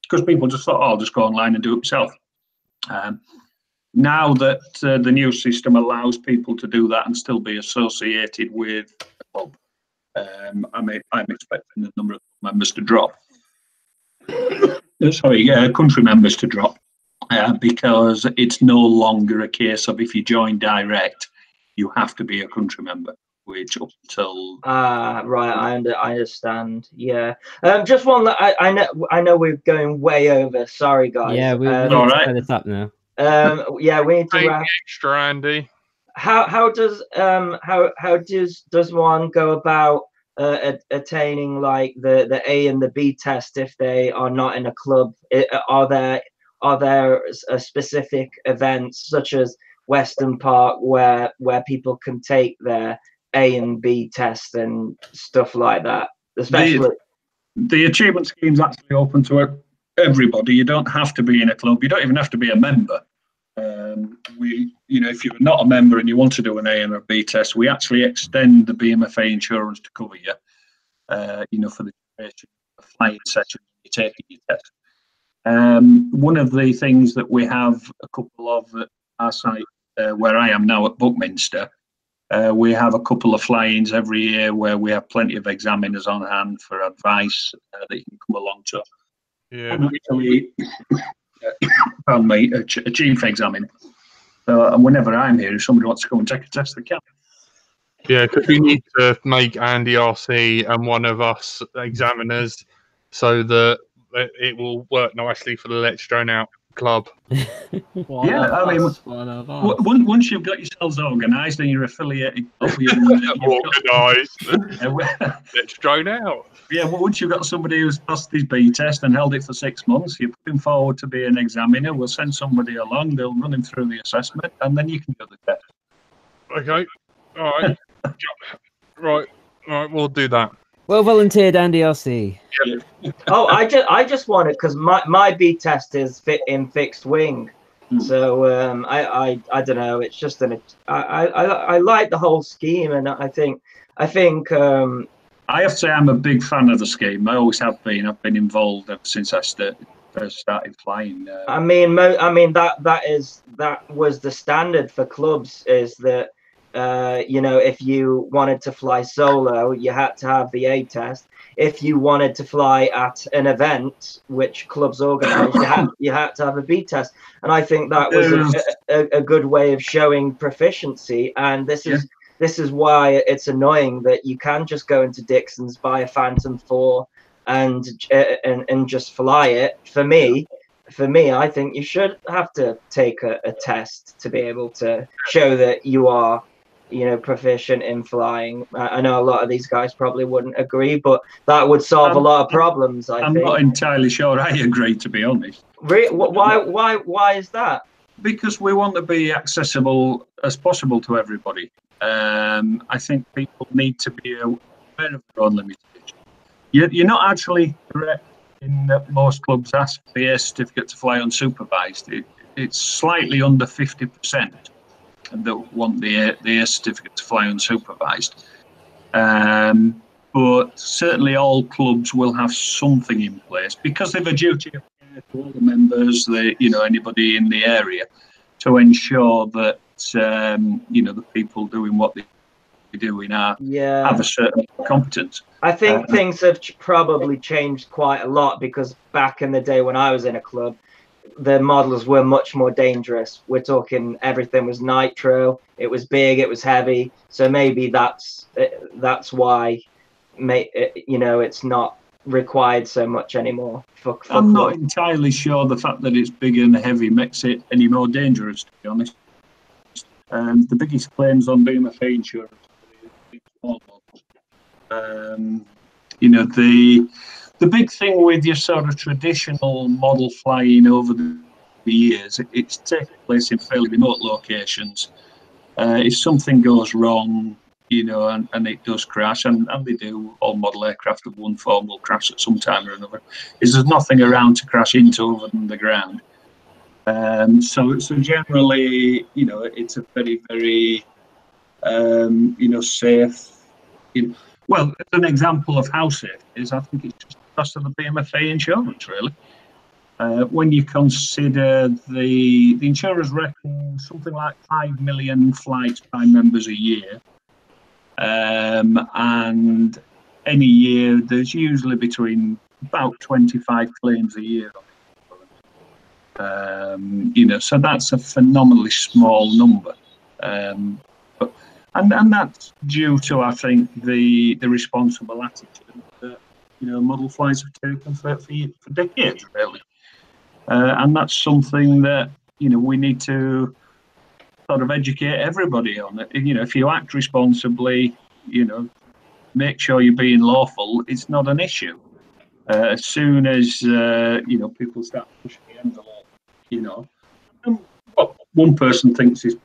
Because people just thought, oh, I'll just go online and do it myself. Um, now that uh, the new system allows people to do that and still be associated with um, I'm, I'm expecting the number of members to drop. Uh, Sorry, uh, country members to drop uh, because it's no longer a case of if you join direct, you have to be a country member, which up until Ah, right. I under, I understand. Yeah. Um, just one that I, I know. I know we're going way over. Sorry, guys. yeah, we, we Um, need to right. set this up now. um, yeah, we need to Take wrap. extra, Andy. How how does um how how does does one go about uh, attaining like the the A and the B test if they are not in a club? I- are there are there specific events such as Weston Park where where people can take their A and B test and stuff like that? Especially. the achievement scheme's actually open to everybody. You don't have to be in a club. You don't even have to be a member. Um, we, you know, if you're not a member and you want to do an A and a B test, we actually extend the BMFA insurance to cover you. Uh, you know, for the duration of the flying session you're taking your test. Um, one of the things that we have a couple of at our site uh, where I am now at Buckminster, uh, we have a couple of fly-ins every year where we have plenty of examiners on hand for advice uh, that you can come along to. Yeah. Actually, pardon me, a, a chief examiner So, and whenever I'm here, if somebody wants to come and take a test, they can. Yeah, because we need to make Andy RC and one of us examiners so that it it will work nicely for the Let's Drone Out club. One Yeah, of I mean, us, one of us. W- Once, once you've got yourselves organised and you're affiliated, club, you- Organised. w- Let's Drone Out. yeah, well, once you've got somebody who's passed his B test and held it for six months, you put him forward to be an examiner. We'll send somebody along, they'll run him through the assessment, and then you can do the test. Okay. All right. right. All right. We'll do that. Well volunteered, Andy RC. oh, I just I just want it because my my B test is fit in fixed wing. Hmm. So um, I, I I don't know. It's just an I, I I I like the whole scheme, and I think I think um, I have to say, I'm a big fan of the scheme. I always have been. I've been involved ever since I st- first started flying. Uh, I mean, mo- I mean that that is that was the standard for clubs is that uh, you know if you wanted to fly solo, you had to have the A test. If you wanted to fly at an event which clubs organise, you had you had to have a B test. And I think that was a, a, a good way of showing proficiency. And this is this is why it's annoying that you can just go into Dixons buy a Phantom Four and uh, and and just fly it. For me, for me, I think you should have to take a, a test to be able to show that you are, you know, proficient in flying. I, I know a lot of these guys probably wouldn't agree, but that would solve a Um, lot of problems. I I'm think. not entirely sure I agree, to be honest. Re- why? Why? Why is that? because we want to be accessible as possible to everybody. Um, I think people need to be aware of their own limitations. You're, you're not actually correct in that most clubs ask for the A certificate to fly unsupervised. It, it's slightly under 50% that want the A, the A certificate to fly unsupervised. Um, but certainly all clubs will have something in place because they've a duty of care to all the members, the, you know, anybody in the area to ensure that, um, you know, the people doing what they're doing are, Yeah. have a certain competence. I think Uh, things have ch- probably changed quite a lot because back in the day when I was in a club, the models were much more dangerous. We're talking everything was nitro. It was big. It was heavy. So maybe that's uh, that's why, uh, you know, it's not required so much anymore. For, for I'm not entirely sure the fact that it's big and heavy makes it any more dangerous, to be honest. Um, the biggest claims on BMFA insurance are the small models. Um, you know, the the big thing with your sort of traditional model flying over the the years, it- it's taking place in fairly remote locations. Uh, if something goes wrong, you know, and, and it does crash, and, and they do, all model aircraft of one form will crash at some time or another, is there's nothing around to crash into other than the ground. Um, so, so generally, you know, it's a very, very, um, you know, safe. You know, well, an example of how safe is, I think it's just cost of the BMFA insurance, really. Uh, when you consider the the insurers reckon something like five million flights by members a year, um, and any year there's usually between about 25 claims a year. Um, you know, so that's a phenomenally small number. Um, but, and, and that's due to, I think, the the responsible attitude you know model flights have taken for for, for decades, really. Uh, and that's something that you know we need to sort of educate everybody on. It. You know, if you act responsibly, you know, make sure you're being lawful. It's not an issue. Uh, as soon as uh, you know people start pushing the envelope, you know, um, one person thinks is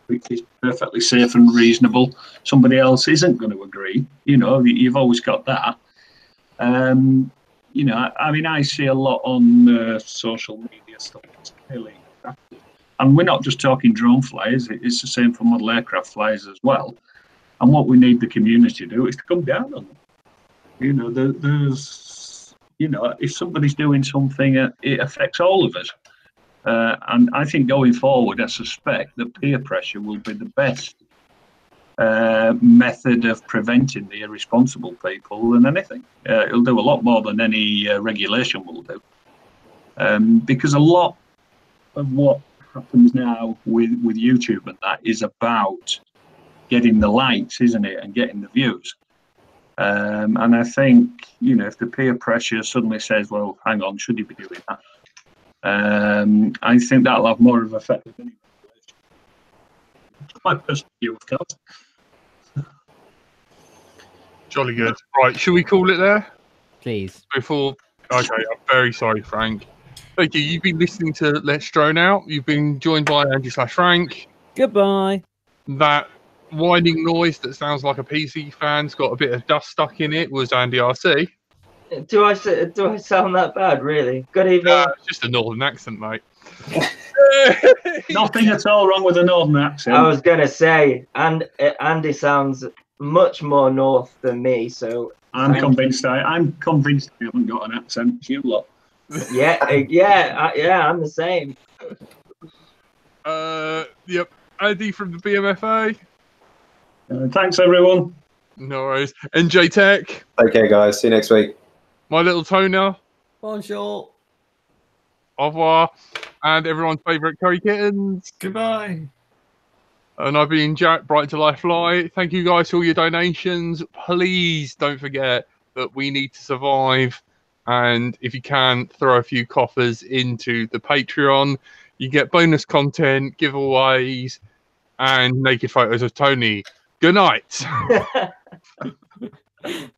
perfectly safe and reasonable, somebody else isn't going to agree. You know, you've always got that. Um, you know, I, I mean, I see a lot on uh, social media stuff. It's clearly, and we're not just talking drone flyers. It's the same for model aircraft flyers as well. And what we need the community to do is to come down on them. You know, there, there's, you know, if somebody's doing something, uh, it affects all of us. Uh, and I think going forward, I suspect that peer pressure will be the best uh, method of preventing the irresponsible people than anything. Uh, it'll do a lot more than any uh, regulation will do. Um, because a lot of what happens now with with YouTube and that is about getting the likes, isn't it, and getting the views. Um, and I think you know if the peer pressure suddenly says, "Well, hang on, should you be doing that?" Um, I think that'll have more of an effect. than any regulation. My personal view, of course. Jolly good. Right, should we call it there? Please. Before, okay, I'm very sorry, Frank. Thank you. You've been listening to Let's Drone Out. You've been joined by Andy slash Frank. Goodbye. That whining noise that sounds like a PC fan's got a bit of dust stuck in it was Andy RC. Do I s- do I sound that bad? Really? Good evening. Uh, it's just a northern accent, mate. Nothing at all wrong with a northern accent. I was gonna say, and uh, Andy sounds much more north than me. So I'm Thank convinced. I, I'm convinced I haven't got an accent. You lot. yeah, uh, yeah, yeah. I'm the same. uh, yep. Andy from the BMFA. Uh, thanks, everyone. No worries. NJ Tech. Okay, guys. See you next week. My little toner. Bonjour. Au revoir. And everyone's favourite curry kittens. Goodbye. And I've been Jack, Bright to Life Fly. Thank you guys for all your donations. Please don't forget that we need to survive. And if you can, throw a few coffers into the Patreon. You get bonus content, giveaways, and naked photos of Tony. Good night.